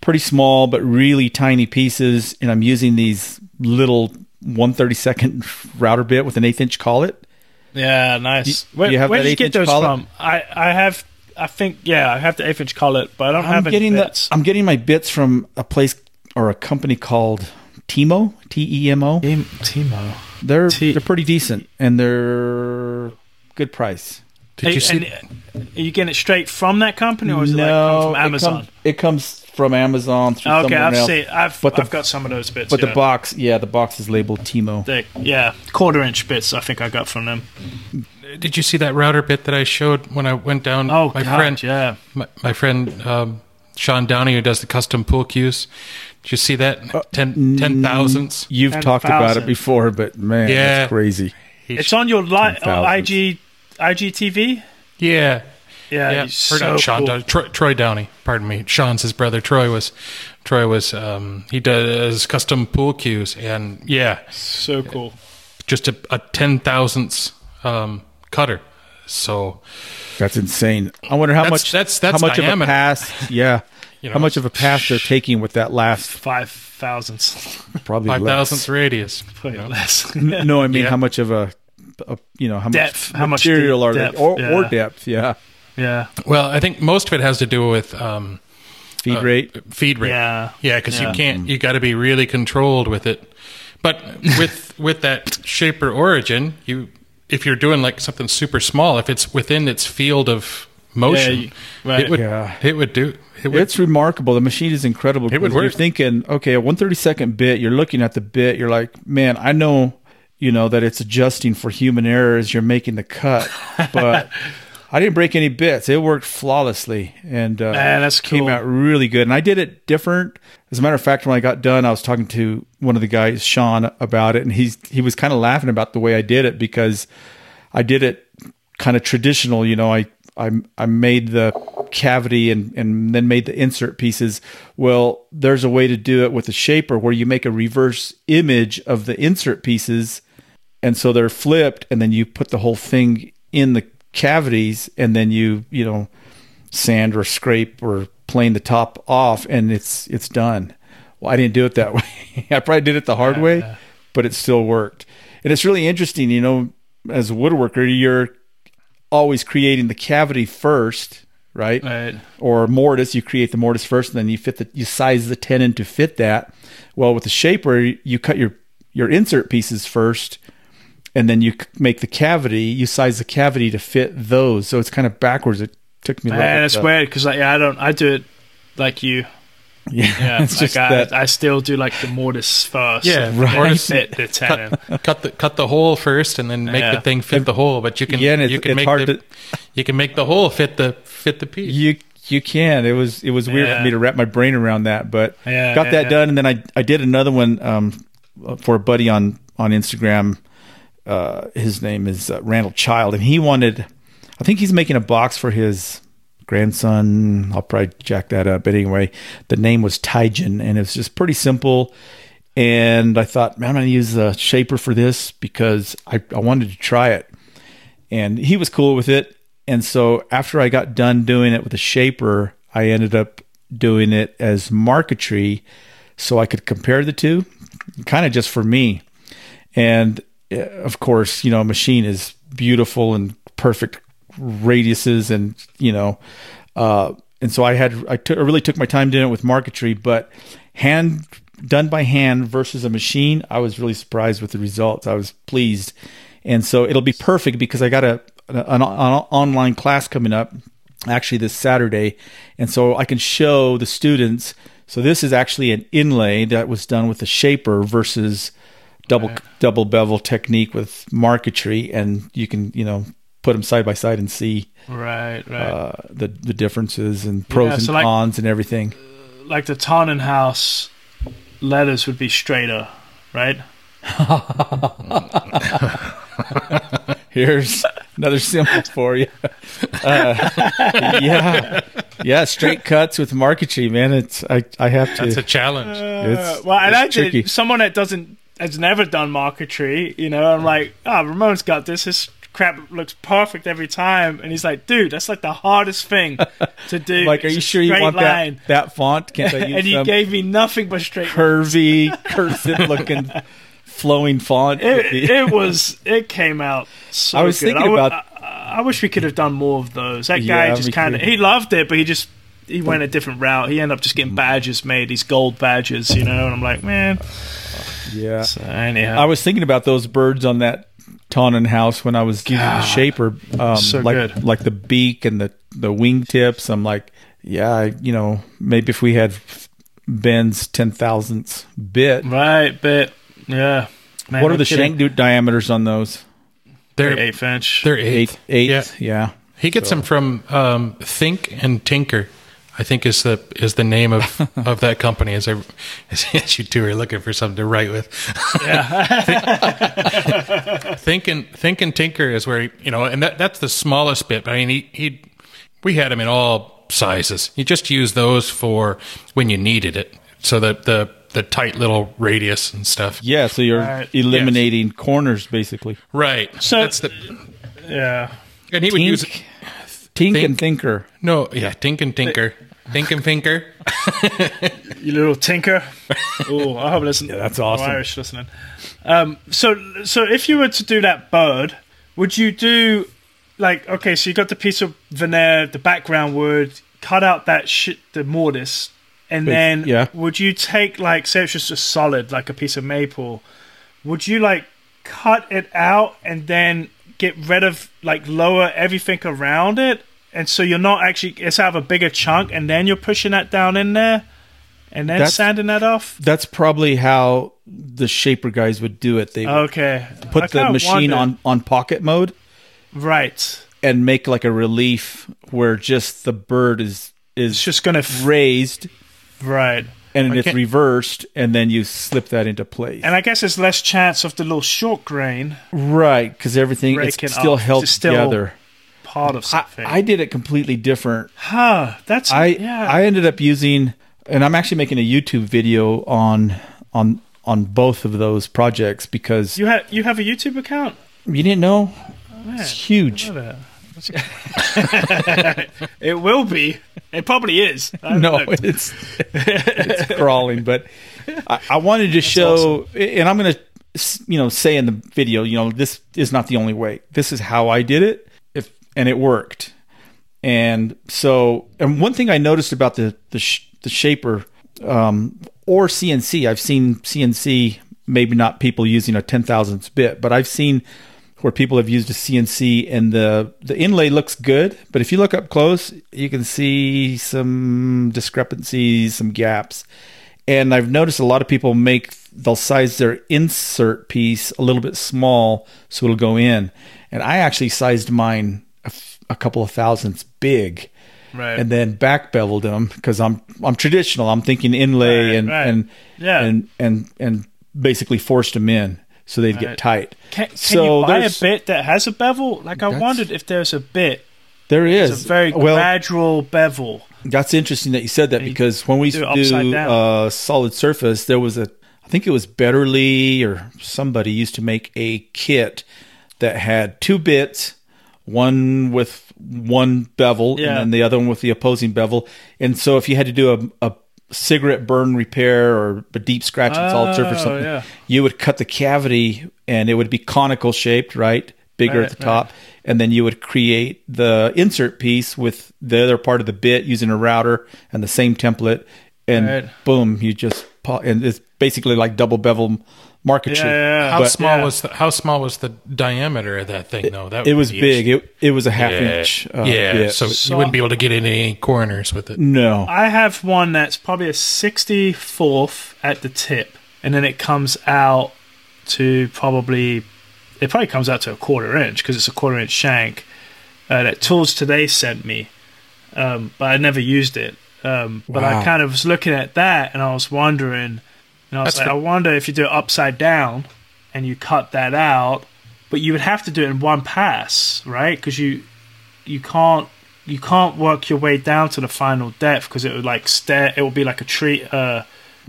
Pretty small, but really tiny pieces, and I'm using these little one thirty second [LAUGHS] router bit with an eighth inch collet. Yeah, nice. Do- where do you have where did you get those collet? from? I, I have, I think, yeah, I have the eighth inch collet, but I don't I'm have any getting bits. the I'm getting my bits from a place or a company called Temo T E M O. Team, Temo. They're T- they're pretty decent and they're good price. Did you see? Are you getting it straight from that company, or is it like come from it Amazon? comes- It comes, from Amazon through okay, I've else. seen. I've, But the- I've got some of those bits. But yeah. the box, yeah, the box is labeled Temo. The- yeah, quarter inch bits. I think I got from them. Did you see that router bit that I showed when I went down? Oh, my God, friend, yeah. my, my friend um, Sean Downey, who does the custom pool cues. Did you see that? Ten ten thousandths. You've Ten talked about it before, but man, Yeah. that's crazy. He- It's on your li- Ten uh. IG IGTV. yeah, Yeah, yeah. he's Or so Sean cool. Downey, Troy, Troy Downey. Pardon me. Sean's his brother. Troy was. Troy was. Um, he does custom pool cues, and yeah, So cool. just a, a ten thousandths um, cutter. So That's insane. I wonder how That's- much that's- that's how much of a diameter. pass. [LAUGHS] Yeah, You how much of a pass they're taking with that last Five thousandths, probably five less. thousandths radius. probably less. [LAUGHS] No, I mean Yeah. how much of a, a you know how Depth, much how much material are they or, or depth? Yeah, yeah, Well, I think most of it has to do with um, feed uh, rate. feed rate. Yeah. yeah, because Yeah. you can't. You got to be really controlled with it. But [LAUGHS] with with that shaper origin, you if you're doing like something super small, if it's within its field of motion, Yeah, right. it would Yeah. it would do it would. It's remarkable. The machine is incredible. It would because You're thinking, okay, a 132nd bit. You're looking at the bit. You're like, man, I know, you know, that it's adjusting for human errors. you're making the cut, [LAUGHS] but I didn't break any bits. It worked flawlessly, and uh, Man, that's came out really good. And I did it different. As a matter of fact, when I got done, I was talking to one of the guys, Sean, about it, and he's he was kind of laughing about the way I did it because I did it kind of traditional. You know, I I I made the cavity and and then made the insert pieces. Well, there's a way to do it with a shaper where you make a reverse image of the insert pieces, and so they're flipped, and then you put the whole thing in the cavities, and then you you know sand or scrape or plane the top off, and it's it's done. Well, I didn't do it that [LAUGHS] way. I probably did it the hard way, but it still worked. And it's really interesting, you know, as a woodworker, you're always creating the cavity first, right? right. Or mortise, you create the mortise first, and then you fit the you size the tenon to fit that. Well, with the shaper, you cut your your insert pieces first, and then you make the cavity. You size the cavity to fit those. So it's kind of backwards. It took me. a little Man, it's weird because like, yeah, I don't. I do it like you. Yeah, Yeah, [LAUGHS] it's like just I, that. I still do like the mortise first. Yeah, and right. then fit the tenon. cut the cut the hole first, and then make Yeah. the thing fit the hole. But you can Yeah, it's- you can it's make hard the to- you can make the hole fit the fit the piece. You you can. It was it was weird Yeah. for me to wrap my brain around that, but Yeah, got yeah, that yeah. done, and then I I did another one um, for a buddy on on Instagram. Uh, his name is uh, Randall Child, and he wanted. I think he's making a box for his grandson. I'll probably jack that up, but anyway, the name was Tygen, and it was just pretty simple. And I thought, man, I'm going to use the shaper for this because I, I wanted to try it and he was cool with it. And so after I got done doing it with the shaper, I ended up doing it as marquetry so I could compare the two, kind of just for me. And uh, of course, you know, a machine is beautiful and perfect radiuses and, you know, uh, and so I had, I took, I really took my time doing it with marquetry, but hand done by hand versus a machine, I was really surprised with the results. I was pleased. And so it'll be perfect because I got a, an, an online class coming up actually this Saturday. And so I can show the students. So this is actually an inlay that was done with a shaper versus double double bevel technique with marquetry and you can, you know, put them side by side and see Right, right. uh, the the differences and pros Yeah, and like- cons and everything. like the Tannenhaus letters would be straighter, right? [LAUGHS] Here's another symbol for you. Uh, yeah, yeah, straight cuts with marquetry, man. It's I I have to. That's a challenge. it's, Uh, well, and it's I tricky. did someone that doesn't has never done marquetry. You know, I'm like, ah, Ramon's got this. His crap looks perfect every time, and he's like, dude, that's like the hardest thing to do. [LAUGHS] Like, are you sure you want line. that that font? Can't I [LAUGHS] use and he gave me nothing but straight. curvy, [LAUGHS] cursive looking flowing font. it, it was it came out so I was good. thinking w- about- I, I wish we could have done more of those. That Yeah, guy just kind of. He loved it, but he just he went a different route. He ended up just getting badges made, these gold badges, you know. And I'm like, man. yeah. So anyhow, I was thinking about those birds on that Tonnenhaus when I was using the God. shaper, um, So like good. like the beak and the the wingtips. I'm like, yeah, you know, maybe if we had Ben's ten thousandths bit. right, Bit, yeah. Man, what are the kidding. shank du- diameters on those? They're eighth inch? they're eight. Eight, eight, Yeah. yeah. He gets them from um, Think and Tinker. I think is the is the name of, [LAUGHS] of that company. As I as you two are looking for something to write with. [LAUGHS] Think and Think and Tinker is where he, you know, and that that's the smallest bit. I mean, he he we had them in all sizes. You just use those for when you needed it, so that the the tight little radius and stuff. Yeah, so you're Right. eliminating corners basically. Right. So- that's the Yeah. and he would use Tink, Tink and Think. Thinker. no yeah Tink and Tinker. Think and Finker. [LAUGHS] You little tinker. [LAUGHS] Oh, I hope there's yeah, that's awesome. Irish listening. Um, so, so if you were to do that bird, would you do like okay? So you got the piece of veneer, the background wood, cut out that shit, the mortise, and Wait, then yeah. would you take like say it's just a solid, like a piece of maple? Would you like cut it out and then get rid of like lower everything around it? And so you're not actually it's out of a bigger chunk, and then you're pushing that down in there, and then That's- sanding that off. That's probably how the shaper guys would do it. They Okay, put the machine on on pocket mode right. and make like a relief where just the bird is It's is just gonna f- raised right, and it's reversed and then you slip that into place. and I guess there's less chance of the little short grain right, because everything it's still up. held It's still together. Part of I, something. I did it completely different. huh? That's I yeah. I ended up using, and I'm actually making a YouTube video on on on both of those projects because you, have you have a YouTube account? You didn't know oh, Man, it's huge. that. it will be. It probably is. I No, looked. it's it's crawling, but I, I wanted to show, and I'm going to you know say in the video, you know, this is not the only way. This is how I did it, and it worked. And so, and one thing I noticed about the the, sh- the shaper um, or CNC, I've seen CNC maybe not people using a ten thousandths bit, but I've seen where people have used a CNC and the the inlay looks good, but if you look up close, you can see some discrepancies, some gaps. And I've noticed a lot of people make they'll size their insert piece a little bit small so it'll go in. And I actually sized mine a, couple of thousandths big right. and then back beveled them because I'm I'm traditional. I'm thinking inlay Right, and right. and Yeah. and and and basically forced them in so they'd get tight. can, can so you buy a bit that has a bevel? Like I wondered if there's a bit. There is It's a very well. gradual bevel. That's interesting that you said that you because when we do used it to upside do uh, solid surface, there was a I think it was Betterley or somebody used to make a kit that had two bits, one with one bevel Yeah. and then the other one with the opposing bevel. And so if you had to do a, a cigarette burn repair or a deep scratch and solid oh, surface Oh, something, yeah. you would cut the cavity and it would be conical shaped, right? Bigger Right, at the top. And then you would create the insert piece with the other part of the bit using a router and the same template. And Right. boom, you just, and it's basically like double bevel market Yeah, shape. yeah, yeah. How But small yeah. was the, how small was the diameter of that thing though? That It was be big. It, it was a half Yeah, inch. Uh, yeah. bit. So, So- you wouldn't be able to get in any corners with it. no. I have one that's probably a 64th at the tip, and then it comes out to probably, it probably comes out to a quarter inch because it's a quarter inch shank uh, that Tools Today sent me, um, but I never used it. Um, but I kind of was looking at that and I was wondering, and I was That's like, the- I wonder if you do it upside down and you cut that out, but you would have to do it in one pass, right? Because you you can't you can't work your way down to the final depth because it would like stare it would be like a tree uh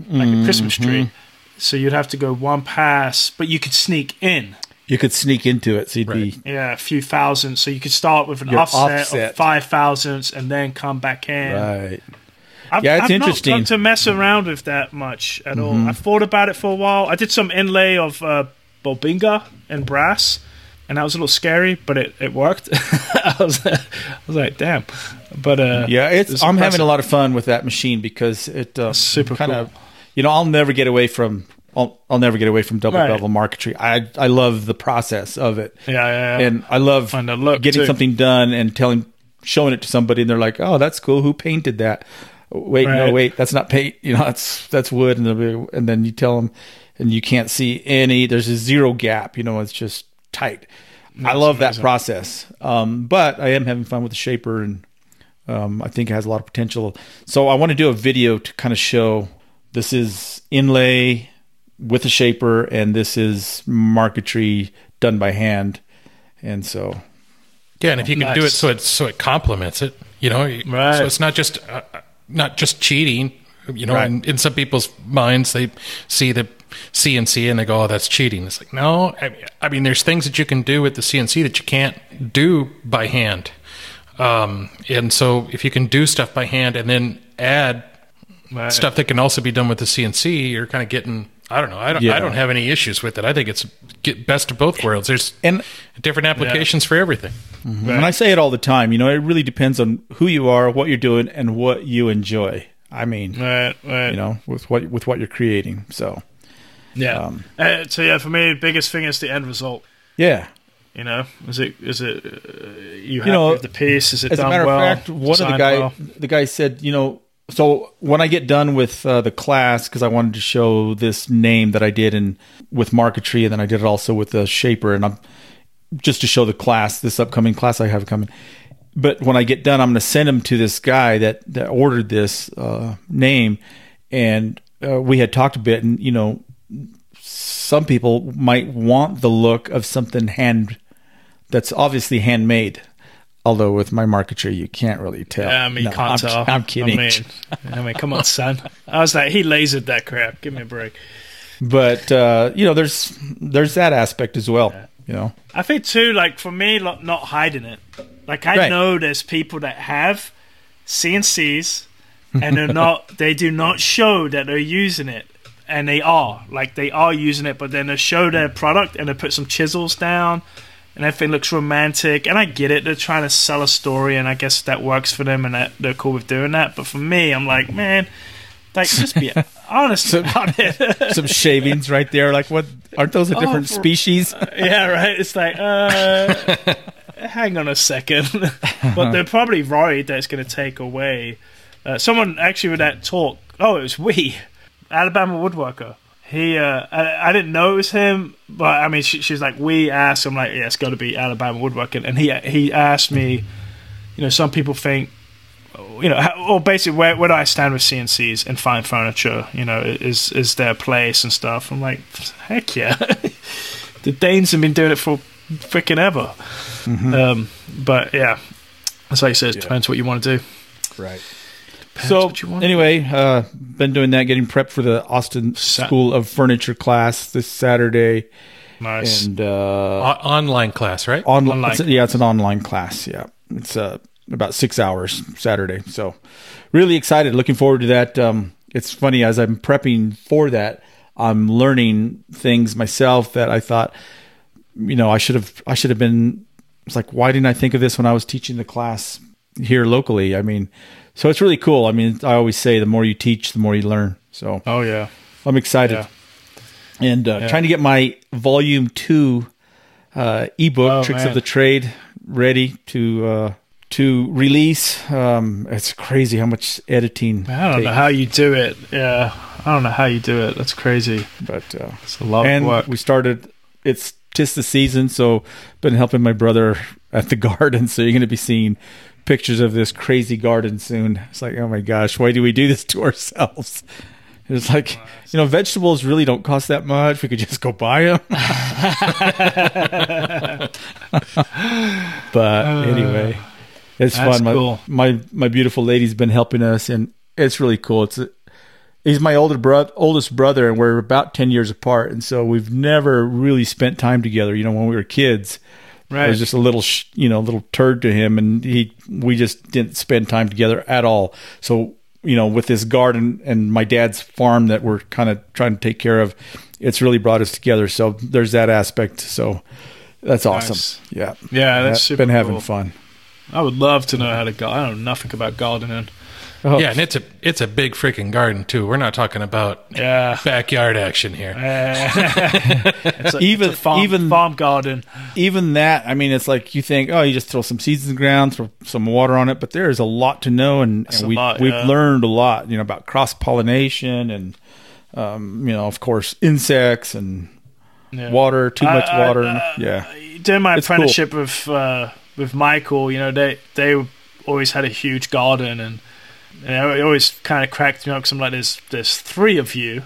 like a christmas Mm-hmm. tree so you'd have to go one pass but you could sneak in You could sneak into it. So you'd be, yeah a few thousand so you could start with an offset, offset. of five thousandths and then come back in right. I've, Yeah, it's I've interesting. Not got to mess around with that much at all. Mm-hmm. I thought about it for a while. I did some inlay of uh, Bubinga and brass, and that was a little scary, but it, it worked. [LAUGHS] I was I was like, damn. But uh, Yeah, it's. it's I'm having a lot of fun with that machine because it uh, Super kind cool. of. You know, I'll never get away from. I'll, I'll never get away from double Right. bevel marquetry. I I love the process of it, Yeah, yeah, yeah. and I love And getting too. something done and telling, showing it to somebody, and they're like, "Oh, that's cool. Who painted that?" Wait, no, wait, that's not paint. You know, that's that's wood, and they'll be- and then you tell them, and you can't see any. There's a zero gap. You know, it's just tight. I love that process. Um, but I am having fun with the shaper, and um, I think it has a lot of potential. So I want to do a video to kind of show this is inlay with a shaper, and this is marquetry done by hand. And so, Yeah, and if you can do it so it so it complements it, you know, Right. so it's not just uh, not just cheating. You know, Right. in, in some people's minds, they see the CNC and they go, "Oh, that's cheating." It's like, no. I, I mean, there's things that you can do with the CNC that you can't do by hand. Um, and so, if you can do stuff by hand and then add Right. stuff that can also be done with the CNC, you're kind of getting. I don't know. I don't. Yeah. I don't have any issues with it. I think it's get best of both worlds. There's and different applications for everything. and I say it all the time. You know, it really depends on who you are, what you're doing, and what you enjoy. I mean, Right, right. you know, with what with what you're creating. So, yeah. um, uh, so yeah, for me, the biggest thing is the end result. yeah. You know, is it is it uh, you, You know, the piece? Is it As a done matter well? of fact, one of the guy well? the guy said, you know, so when I get done with uh, the class, because I wanted to show this name that I did in with marquetry, and then I did it also with the shaper, and I'm just to show the class, this upcoming class I have coming. But when I get done, I'm going to send him to this guy that that ordered this uh, name, and uh, we had talked a bit, and you know, some people might want the look of something hand that's obviously handmade. Although with my marquetry, you can't really tell. Yeah, I mean, you No, can't I'm, tell. [LAUGHS] I'm kidding. I mean, I mean, come on, son. I was like, he lasered that crap. Give me a break. but uh, you know, there's there's that aspect as well. You know, I think too, like for me, not hiding it. Like I Right. know there's people that have CNCs and they're not. [LAUGHS] They do not show that they're using it, and they are. Like they are using it, but then they show their product and they put some chisels down. And everything looks romantic, and I get it. They're trying to sell a story, and I guess that works for them, and that they're cool with doing that. But for me, I'm like, man, like just be [LAUGHS] honest about it. [LAUGHS] some shavings right there. Like, what aren't those a Oh, different for- species? [LAUGHS] yeah, right. It's like, uh, hang on a second. but they're probably worried that it's going to take away. Uh, someone actually with that talk. Oh, it was we, Alabama woodworker. He, uh, I, I didn't know it was him, but I mean, she, she's like, we asked. I'm like, yeah, it's got to be Alabama woodworking. And he, he asked me, you know, some people think, you know, how, well, basically, where, where do I stand with CNCs and fine furniture? You know, is is their place and stuff? I'm like, heck yeah. [LAUGHS] the Danes have been doing it for freaking ever. Mm-hmm. Um, but yeah, that's like you said. It depends what you want to do. Right. So what you want. anyway, uh, been doing that, getting prepped for the Austin Sa- School of Furniture class this Saturday, Nice. and uh, O- online class, right? online. Online. it's- yeah, it's an online class. Yeah, it's uh, about six hours Saturday. So really excited, looking forward to that. Um, it's funny as I'm prepping for that, I'm learning things myself that I thought, you know, I should have I should have been. It's like why didn't I think of this when I was teaching the class here locally? I mean, so it's really cool. I mean, I always say the more you teach, the more you learn. So oh yeah. I'm excited. Yeah. And uh, Yeah. trying to get my volume two uh, ebook, Oh, Tricks man. of the Trade, ready to uh, to release. Um, it's crazy how much editing. I don't know how you do it. Yeah, I don't know how you do it. That's crazy. but uh, It's a lot and of work. we started. It's tis the season, so been helping my brother at the [LAUGHS] garden. So you're going to be seeing pictures of this crazy garden soon. It's like, oh my gosh, why do we do this to ourselves? It's like, you know, vegetables really don't cost that much. We could just go buy them. [LAUGHS] but anyway, it's Uh, that's fun. My, cool. my my beautiful lady's been helping us, and it's really cool. It's he's my older brother, oldest brother, and we're about ten years apart, and so we've never really spent time together. You know, when we were kids, I right. was just a little, sh- you know, little turd to him, and he we just didn't spend time together at all. So you know, with this garden and my dad's farm that we're kind of trying to take care of, it's really brought us together. So there's that aspect. So that's awesome. Nice. Yeah. Yeah, that's super been having cool. fun. I would love to know how to garden. I know nothing about gardening. Oh, Yeah, and it's a it's a big freaking garden too. We're not talking about Yeah. backyard action here. [LAUGHS] it's a, Even- it's a farm, even- farm garden. even that, I mean, it's like you think, oh, you just throw some seeds in the ground, throw some water on it, but there is a lot to know, and, and we lot, we've yeah. learned a lot, you know, about cross pollination and, um, you know, of course, insects and Yeah. water, too much I- I- water, uh, yeah. During my It's cool. apprenticeship with uh, with Michael, you know, they they always had a huge garden, and, and it always kind of cracked me up because I'm like, there's there's three of you,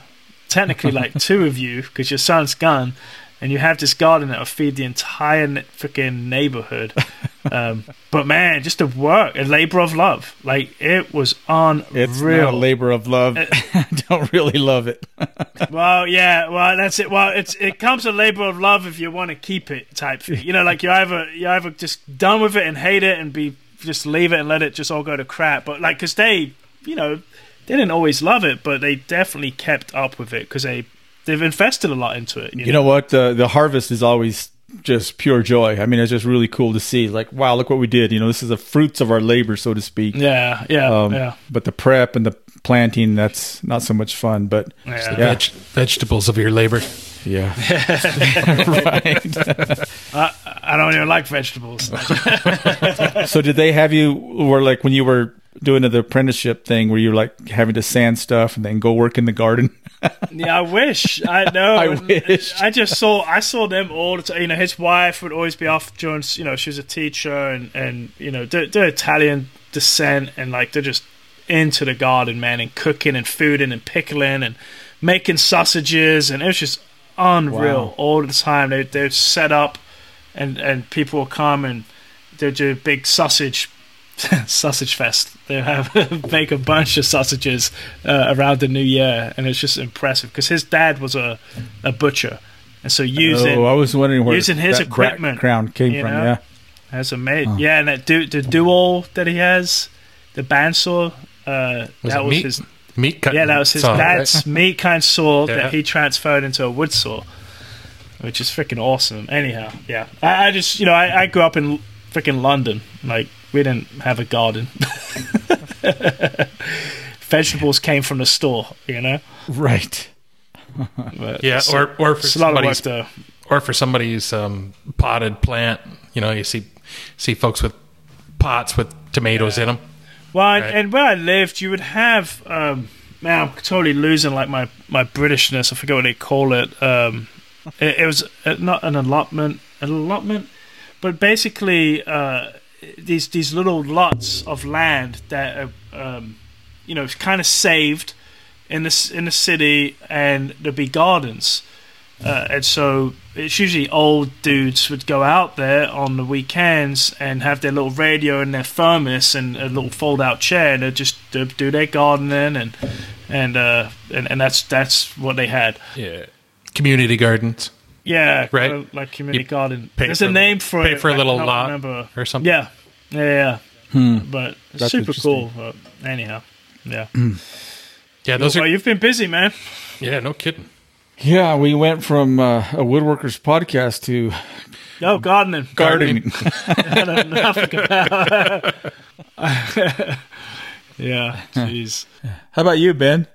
technically like [LAUGHS] two of you, because your son's gone, and you have this garden that will feed the entire freaking neighborhood. [LAUGHS] um, but man, just the work, a labor of love, like it was unreal. It's not a labor of love. [LAUGHS] I don't really love it. Well, yeah, well, that's it. Well, it's it comes a labor of love if you want to keep it type thing. You know, like you either you either just done with it and hate it and be just leave it and let it just all go to crap. But like, cause they, you know, they didn't always love it, but they definitely kept up with it because they they've invested a lot into it. You, You know what? The the harvest is always just pure joy. I mean, it's just really cool to see. Like, wow, look what we did. You know, this is the fruits of our labor, so to speak. Yeah, yeah, Um, yeah. But the prep and the planting, that's not so much fun. But Yeah. The Yeah. veg- vegetables of your labor. yeah, [LAUGHS] [LAUGHS] right. I, I don't even like vegetables. [LAUGHS] so did they have you? Were like when you were doing the apprenticeship thing, where you're like having to sand stuff and then go work in the garden? [LAUGHS] Yeah, I wish. I know. [LAUGHS] I wish. I just saw. I saw them all the time. You know, his wife would always be off during. You know, she was a teacher, and and you know, they're, they're Italian descent, and like they're just into the garden, man, and cooking and fooding and pickling and making sausages, and it was just unreal Wow. all the time. They they're set up, and and people will come and they do a big sausage [LAUGHS] sausage fest. They have [LAUGHS] make a bunch of sausages uh, around the new year, and it's just impressive because his dad was a, a butcher, and so using oh, I was wondering where using his that equipment, background came you from. know? Yeah, that's amazing. Huh. Yeah, and that du- the dual that he has, the bandsaw, uh, Was that it was meat? his. Meat cut. Yeah, that was his saw, right? dad's meat kind saw Yeah. that he transferred into a wood saw, which is freaking awesome. Anyhow, yeah, I, I just you know I, I grew up in freaking London. Like we didn't have a garden. [LAUGHS] Vegetables came from the store, you know. right. But Yeah, it's- or or for it's a lot of work somebody's though. or for somebody's um, potted plant. You know, you see see folks with pots with tomatoes in 'em. in them. Well, and, Right. and where I lived, you would have. Um, man, I'm totally losing like my my Britishness. I forget what they call it. Um, it, it was uh, not an allotment, an allotment, but basically uh, these these little lots of land that are, um, you know, kind of saved in this in the city, and there'd be gardens. Uh, and so it's usually old dudes would go out there on the weekends and have their little radio and their thermos and a little fold-out chair, and they'd just do do their gardening and and uh, and, and that's that's what they had. Yeah, community gardens Yeah, Right. uh, like community You garden. pay There's for a a- name for pay it. for a little cannot lot remember. or something. Yeah, yeah, yeah. But it's That's super cool. But anyhow, yeah. Yeah, those well, are. you've been busy, man. Yeah, no kidding. Yeah, we went from uh, a woodworkers podcast to Oh, gardening. gardening. [LAUGHS] [LAUGHS] I don't know nothing [LAUGHS] about. yeah, jeez. How about you, Ben?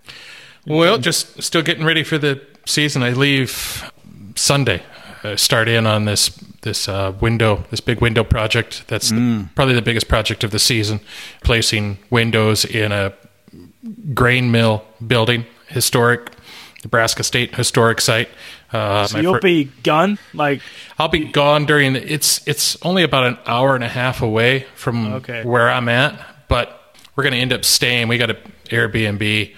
Well, just still getting ready for the season. I leave Sunday. I start in on this this uh, window, this big window project. That's the, probably the biggest project of the season. Placing windows in a grain mill building, historic Nebraska State historic site. Uh, So you'll fir- be gone, like I'll be gone during the, it's it's only about an hour and a half away from Okay. where I'm at, but we're going to end up staying. We got an Airbnb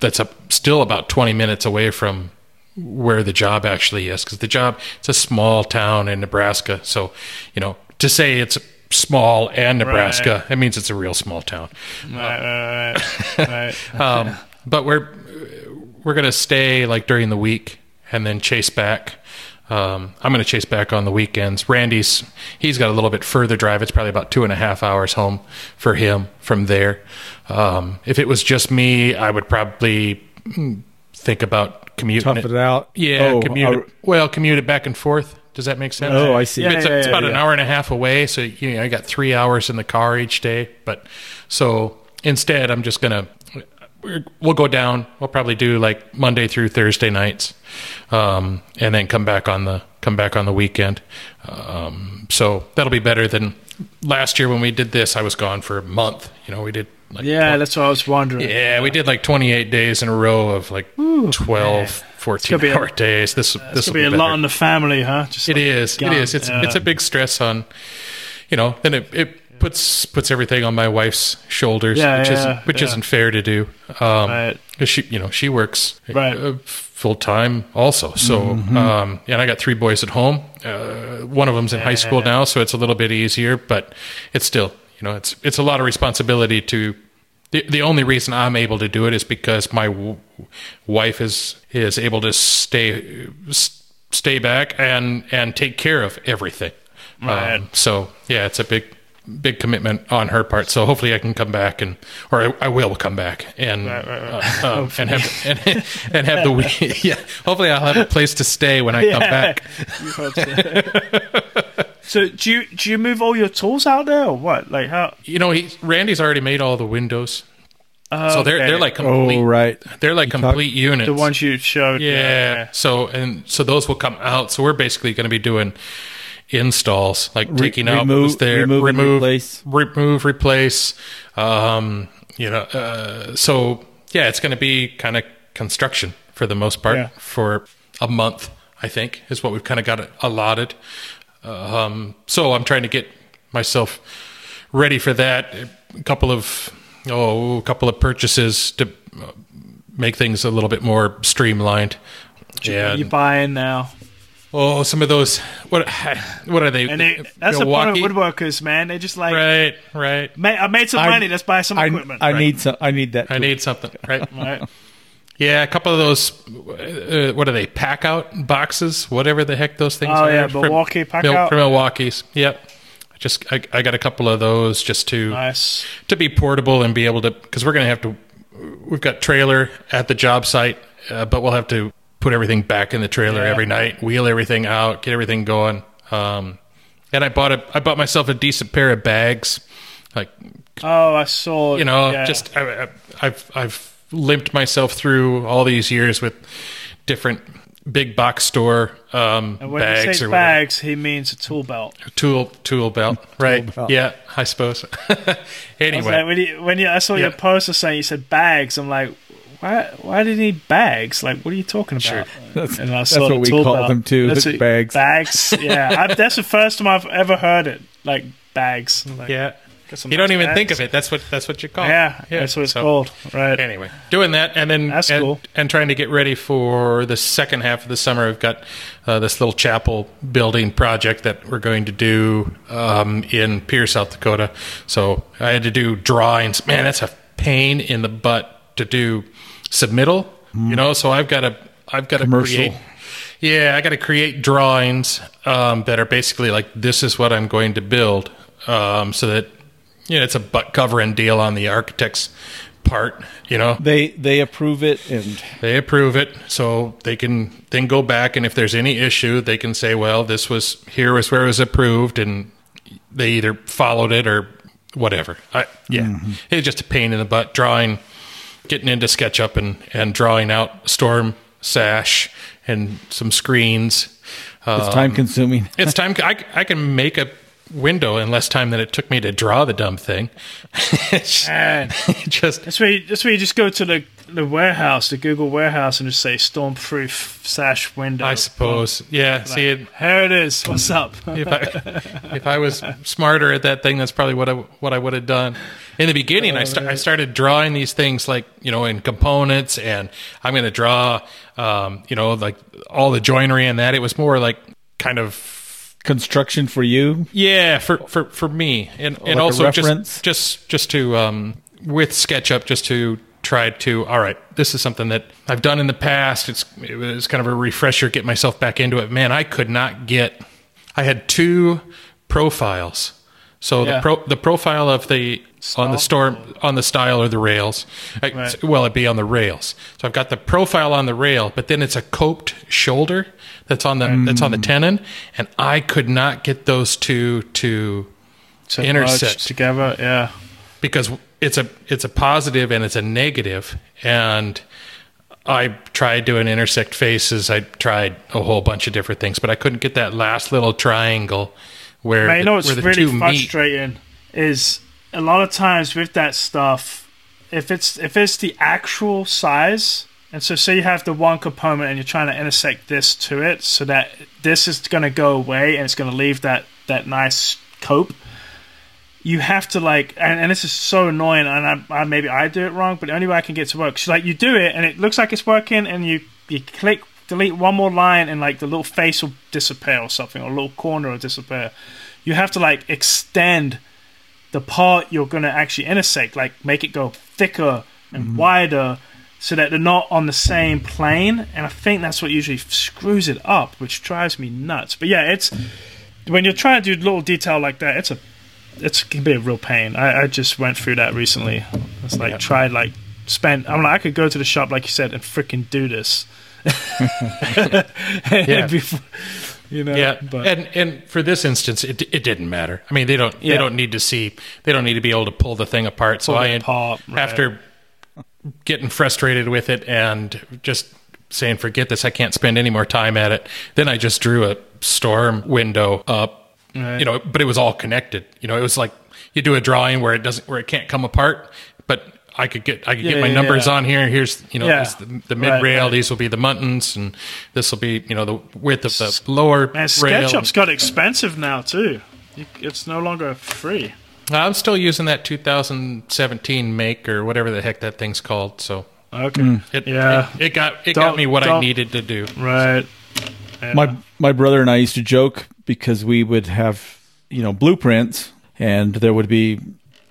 that's up still about 20 minutes away from where the job actually is because the job it's a small town in Nebraska. So, you know, to say it's small and Nebraska, it means it's a real small town. right, right, right, right. [LAUGHS] Um, but we're we're gonna stay like during the week and then chase back Um, I'm going to chase back on the weekends. Randy's he's got a little bit further drive. It's probably about two and a half hours home for him from there. Um, if it was just me, I would probably think about commuting Tough it out. Yeah, Oh, commute. it- well, commute it back and forth. Does that make sense? Oh, I see. Yeah, it's, yeah, it's yeah, about an yeah. hour and a half away, so you know I got three hours in the car each day. But so instead, I'm just gonna we're- we'll go down. We'll probably do like Monday through Thursday nights, um, and then come back on the come back on the weekend. Um, so that'll be better than last year when we did this. I was gone for a month. You know, we did like Yeah, that's what I was wondering. yeah, we did like 28 days in a row of like 12, 14 gonna a- hour days. This It's this will be a lot on the family, huh? Just it like is. It is. It's Yeah. it's a big stress on, you know. Then it, it puts puts everything on my wife's shoulders, Yeah, which yeah, isn't which yeah. isn't fair to do. Um, Right. 'cause she you know she works Right. uh, full time also. So Mm-hmm. um, and I got three boys at home. Uh, one of them's in high school now, so it's a little bit easier. But it's still you know it's it's a lot of responsibility to. The, the only reason I'm able to do it is because my w- wife is is able to stay stay back and and take care of everything. Right. Um, so yeah, it's a big big commitment on her part. So hopefully I can come back and or I, I will come back and Right, right, right. uh, um, and have and, and have the [LAUGHS] week. [LAUGHS] Yeah, hopefully I'll have a place to stay when I come back. So. so do you do you move all your tools out there or what? Like how? You know, he, Randy's already made all the windows, Uh, so they're okay. they're like complete. Oh, right. They're like complete units. the ones you showed. Yeah. So and so those will come out. So we're basically going to be doing installs, like Re- taking out what was there, remove remove, replace. remove, replace. Um, you know, uh, so yeah, it's going to be kind of construction for the most part Yeah. for a month. I think is what we've kind of got allotted. Um, so I'm trying to get myself ready for that. A couple of oh, a couple of purchases to uh, make things a little bit more streamlined. Yeah. You buying now? Oh, some of those. What? What are they? And they, that's the point of woodworkers, man. They just like, Right. Right. "Ma- I made some I- money. Let's buy some I, equipment. I need some. I need that. I need something. Right. [LAUGHS] right? Yeah, a couple of those. Uh, what are they? Pack out boxes, whatever the heck those things Oh, are. yeah, From- Milwaukee pack Mil- out. From Milwaukee's. Yep. I Just I, I got a couple of those just to Nice. to be portable and be able to because we're going to have to. We've got trailer at the job site, uh, but we'll have to put everything back in the trailer Yeah. every night, wheel everything out, get everything going. Um, and I bought a I bought myself a decent pair of bags, like Oh, I saw. you know, yeah. just I, I, I've I've limped myself through all these years with different big box store um, And when bags he says or whatever. bags, he means a tool belt. tool tool belt, right? belt. Yeah, I suppose. [LAUGHS] I anyway, like, when you when you, I saw your Yeah. poster saying you said bags, I'm like, why why did he need bags? Like, what are you talking about? Sure. [LAUGHS] That's, And I that's saw what we call belt. them too. That's the what- bags. Bags. Yeah, [LAUGHS] I, that's the first time I've ever heard it. Like bags. Like, yeah, you don't even bags. think of it. That's what that's what you call. Yeah, it. that's what it's so- called. Right. Anyway, doing that, and then That's and, cool. and trying to get ready for the second half of the summer. I've got uh, this little chapel building project that we're going to do um, in Pierre, South Dakota. So I had to do drawings. Man, that's a pain in the butt to do submittal. You know, so I've got to I've got to create. Yeah, I got to create drawings um, that are basically like this is what I'm going to build, um, so that you know it's a butt covering deal on the architect's part. You know, They they approve it and they approve it, so they can then go back and if there's any issue, they can say, well, this was here was where it was approved, and they either followed it or whatever. I, yeah, it's just a pain in the butt drawing, getting into SketchUp and and drawing out storm sash and some screens. it's Um, time consuming. [LAUGHS] It's time. I, I can make a window in less time than it took me to draw the dumb thing. [LAUGHS] It's just that's where you, that's where you just go to the the warehouse, the Google warehouse, and just say stormproof sash window. I suppose. Yeah. See, it, Here it is. What's up? if I if I was smarter at that thing, that's probably what I what I would have done. In the beginning, I, sta- I started drawing these things like you know in components, and I'm going to draw, um, you know, like all the joinery and that. It was more like kind of Construction for you. yeah for for for me, and and a also just just just to um, with SketchUp just to tried to. All right, this is something that I've done in the past. It's it was kind of a refresher, get myself back into it. Man, I could not get. I had two profiles. So Yeah. the pro, the profile of the on the storm on the style or the rails. I- Right. Well, it'd be on the rails. So I've got the profile on the rail, but then it's a coped shoulder that's on the mm. that's on the tenon, and I could not get those two to To Intersect. together. Yeah. because it's a it's a positive and it's a negative and I tried doing intersect faces. I tried a whole bunch of different things, but I couldn't get that last little triangle where you know what's the really two meet. frustrating is a lot of times with that stuff, if it's if it's the actual size, and so say you have the one component and you're trying to intersect this to it, so that this is going to go away and it's going to leave that that nice cope. You have to like, and, and this is so annoying, and I, I maybe I do it wrong, but the only way I can get it to work, so like you do it and it looks like it's working, and you you click delete one more line and like the little face will disappear or something, or a little corner will disappear. You have to like extend the part you're going to actually intersect, like make it go thicker and mm-hmm. wider so that they're not on the same plane. And I think that's what usually screws it up, which drives me nuts. But yeah, it's when you're trying to do little detail like that, it's a it can be a real pain. I, I just went through that recently. It's like tried like spent. I'm like I could go to the shop like you said and freaking do this. [LAUGHS] [LAUGHS] Yeah. Before- you know. Yeah, but and and for this instance, it it didn't matter. I mean, they don't Yeah. they don't need to see they don't need to be able to pull the thing apart. So Pull I apart, right. after getting frustrated with it and just saying forget this, I can't spend any more time at it. Then I just drew a storm window up, Right. you know, but it was all connected. You know, it was like you do a drawing where it doesn't where it can't come apart, but I could get I could Yeah, get my yeah, numbers yeah. on here. Here's you know the, the mid Right, rail. right. These will be the muntins, and this will be you know the width of the lower Man, rail. SketchUp's got expensive now too. It's no longer free. I'm still using that 2017 make or whatever the heck that thing's called. So Okay. it Yeah. it, it got it Don't- got me what I needed to do. Right. My my brother and I used to joke because we would have you know blueprints and there would be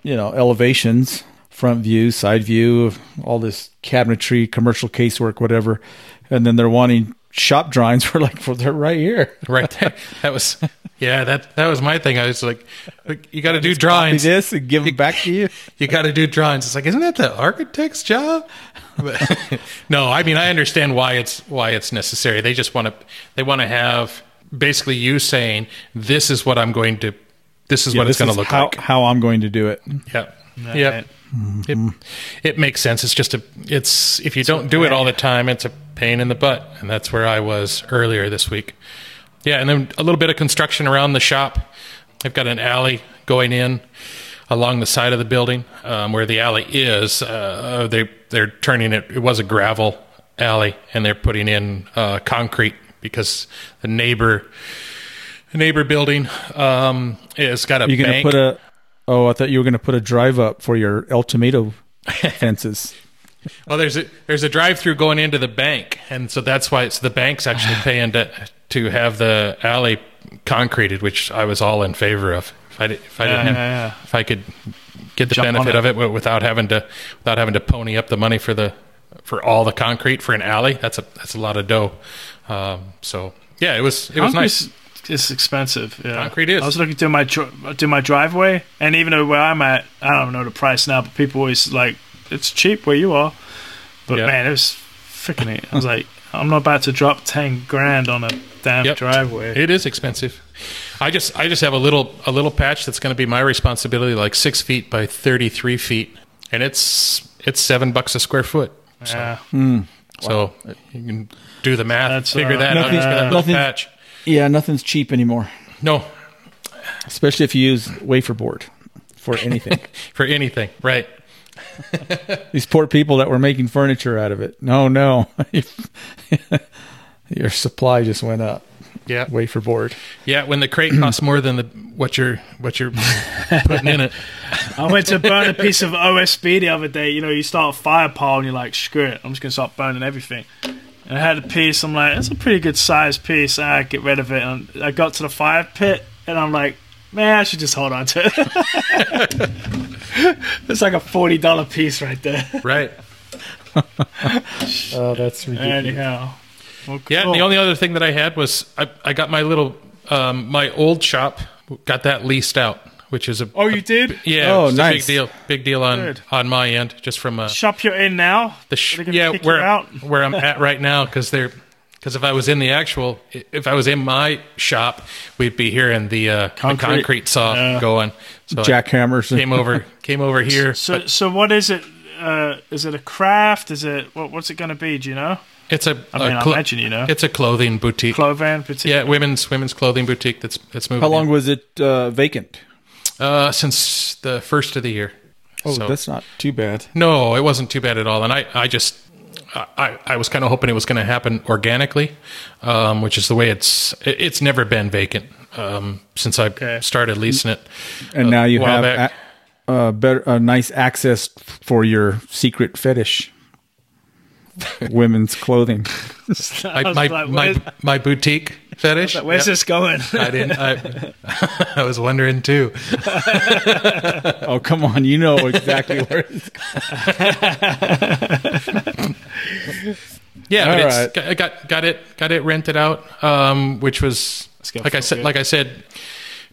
you know elevations, front view, side view, all this cabinetry, commercial casework, whatever, and then they're wanting shop drawings. [LAUGHS] were like, well, they're right here. Right, there. that was yeah that that was my thing. I was like, like, you got to do Copy drawings. this and give it back to you. [LAUGHS] You got to do drawings. It's like, isn't that the architect's job? But- [LAUGHS] no, I mean I understand why it's why it's necessary. They just want to they want to have basically you saying this is what I'm going to this is Yeah, what it's going to look how, like. how I'm going to do it. Yeah. Right. Yeah. It, it makes sense. It's just a, it's, if you don't do it all the time, it's a pain in the butt. And that's where I was earlier this week. Yeah. And then a little bit of construction around the shop. I've got an alley going in along the side of the building, um, where the alley is. Uh, they, they're turning it, it was a gravel alley and they're putting in, uh, concrete because the neighbor, neighbor building, um, has got a You're going to bank. put a. Oh, I thought you were going to put a drive up for your El Tomato [LAUGHS] fences. Well, there's a there's a drive through going into the bank, and so that's why it's the bank's actually [SIGHS] paying to to have the alley concreted, which I was all in favor of. If I if I Yeah, didn't yeah, yeah. if I could get the Jump benefit it. of it without having to without having to pony up the money for the for all the concrete for an alley, that's a that's a lot of dough. Um, so yeah, it was it was nice. It's expensive. Yeah. Concrete is. I was looking to my do my driveway, and even though where I'm at, I don't know the price now, but people always like it's cheap where you are. But Yeah. man, it was freaking. It. I was like, I'm not about to drop ten grand on a damn Yep. driveway. It is expensive. I just I just have a little a little patch that's going to be my responsibility, like six feet by thirty three feet, and it's it's seven bucks a square foot. yeah. So you can do the math, That's, figure uh, that out Nothing- just for that little nothing- patch. Yeah, nothing's cheap anymore, No, especially if you use wafer board for anything. [LAUGHS] for anything, right? [LAUGHS] These poor people that were making furniture out of it. No, no. [LAUGHS] Your supply just went up. Yeah, Wafer board. yeah. When the crate costs more than the what you're what you're putting in it, I went to burn a piece of OSB the other day. You know, you start a fire pile and you're like, screw it, I'm just gonna start burning everything. And I had a piece. I'm like, it's a pretty good sized piece. Ah, get rid of it. And I got to the fire pit and I'm like, man, I should just hold on to it. [LAUGHS] it's like a forty dollar piece right there. right? [LAUGHS] Oh, that's ridiculous. Anyhow. Well, Yeah, cool. the only other thing that I had was I, I got my little um, my old shop got that leased out, which is a Oh, you did? yeah, Oh, it's nice. a big deal, big deal on Good. on my end, just from uh, Shop you're in now? the sh- Are they gonna yeah kick where out? where I'm at right now because they're because if I was in the actual if I was in my shop, we'd be hearing the, uh, the Concrete. concrete saw Yeah. going. So I Jackhammers. came over [LAUGHS] came over here. So, but so what is it? Uh, is it a craft? Is it what, what's it going to be? Do you know? it's a, I mean, a I clo- imagine you know. it's a clothing boutique. Clovan, particular. yeah, women's women's clothing boutique that's that's moving. How long in. was it uh, vacant? Uh, since the first of the year. Oh, So- that's not too bad. No, it wasn't too bad at all. And I, I just, I, I was kind of hoping it was going to happen organically, um, which is the way it's. it- It's never been vacant um, since I Okay. started leasing it. And a now you have back. a, uh, better, a nice access for your secret fetish. [LAUGHS] Women's clothing. [LAUGHS] I, my, like, my, my boutique fetish. [LAUGHS] Where's Yep. this going? I didn't. I, I was wondering too. Oh, come on. You know exactly where it's Yeah, All but it's, right. got, got got it got it rented out, um, which was gonna like I said. good. Like I said,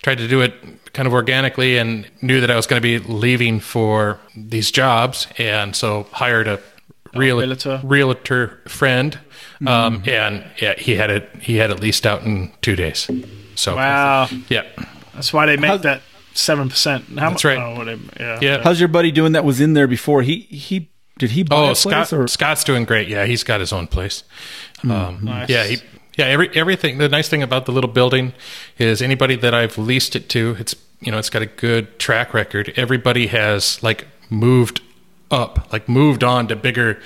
tried to do it kind of organically, and knew that I was going to be leaving for these jobs, and so hired a real, realtor. realtor friend, um, and yeah, he had it he had it leased out in two days. So Wow, yeah, that's why they make How's- that seven percent. How That's mu- right. Oh, whatever. Yeah. yeah. How's your buddy doing that was in there before? He he did he buy Oh, a place Scott, or Scott's doing great. Yeah, he's got his own place. Um, Nice. Yeah, he, yeah. Every, everything. The nice thing about the little building is anybody that I've leased it to, it's you know, it's got a good track record. Everybody has like moved up, like moved on to bigger,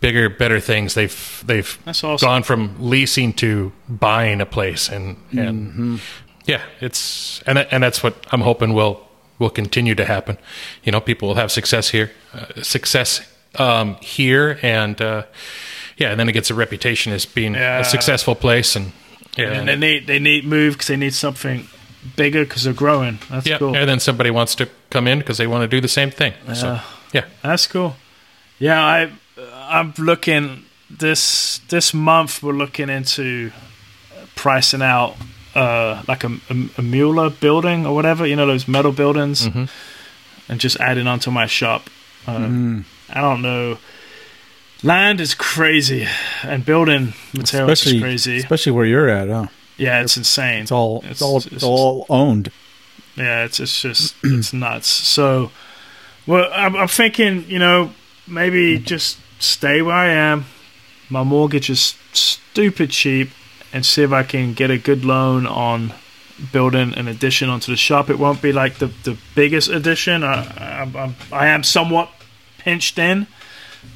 bigger, better things. They've they've awesome. gone from leasing to buying a place, and and yeah, it's and and that's what I'm hoping will will continue to happen. You know, people will have success here, uh, success um, here, and uh, yeah, and then it gets a reputation as being Yeah. a successful place, and yeah, And they need they need move because they need something bigger because they're growing. That's yeah, cool. and then somebody wants to come in because they want to do the same thing. So Yeah. yeah, That's cool. Yeah, I I'm looking this this month. We're looking into pricing out uh, like a, a, a Mueller building or whatever. You know those metal buildings, Mm-hmm. and just adding onto my shop. Uh, I don't know. Land is crazy, and building materials especially is crazy. especially where you're at? Huh? Yeah, it's insane. It's all it's, all it's- it's all owned. Yeah, it's it's just it's nuts. So, well, I'm, I'm thinking, you know, maybe just stay where I am. My mortgage is stupid cheap, and see if I can get a good loan on building an addition onto the shop. It won't be like the the biggest addition. I I'm, I'm, I am somewhat pinched in.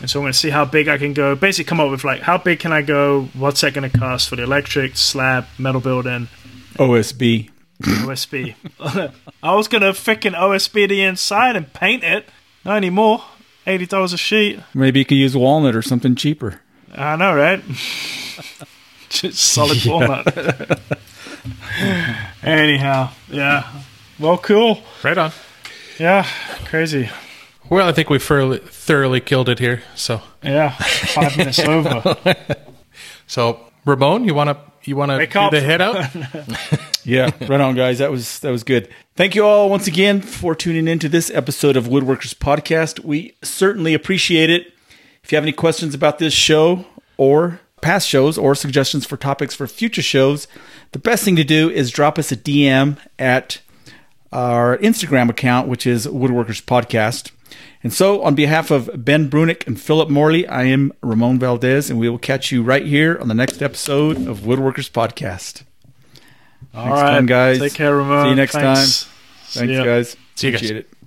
And so I'm going to see how big I can go. Basically, come up with like how big can I go? What's that going to cost for the electric slab, metal building, OSB. OSB. [LAUGHS] I was gonna freaking OSB the inside and paint it. Not anymore. Eighty dollars a sheet. Maybe you could use walnut or something cheaper. I know, right? [LAUGHS] Just solid walnut. [LAUGHS] Anyhow, yeah. Well, cool. right on. Yeah, crazy. Well, I think we thoroughly, thoroughly killed it here. So Yeah, five minutes over. [LAUGHS] so Ramon, you want to you want to Wake do up. the head out? [LAUGHS] Yeah, right on, guys. That was that was good. Thank you all once again for tuning in to this episode of Woodworkers Podcast. We certainly appreciate it. If you have any questions about this show or past shows or suggestions for topics for future shows, the best thing to do is drop us a DM at our Instagram account, which is Woodworkers Podcast. And so, on behalf of Ben Brunick and Philip Morley, I am Ramon Valdez, and we will catch you right here on the next episode of Woodworkers Podcast. All Next right, time, guys. Take care, Ramon. See you next Thanks. Thanks, See guys. See you guys. Appreciate it.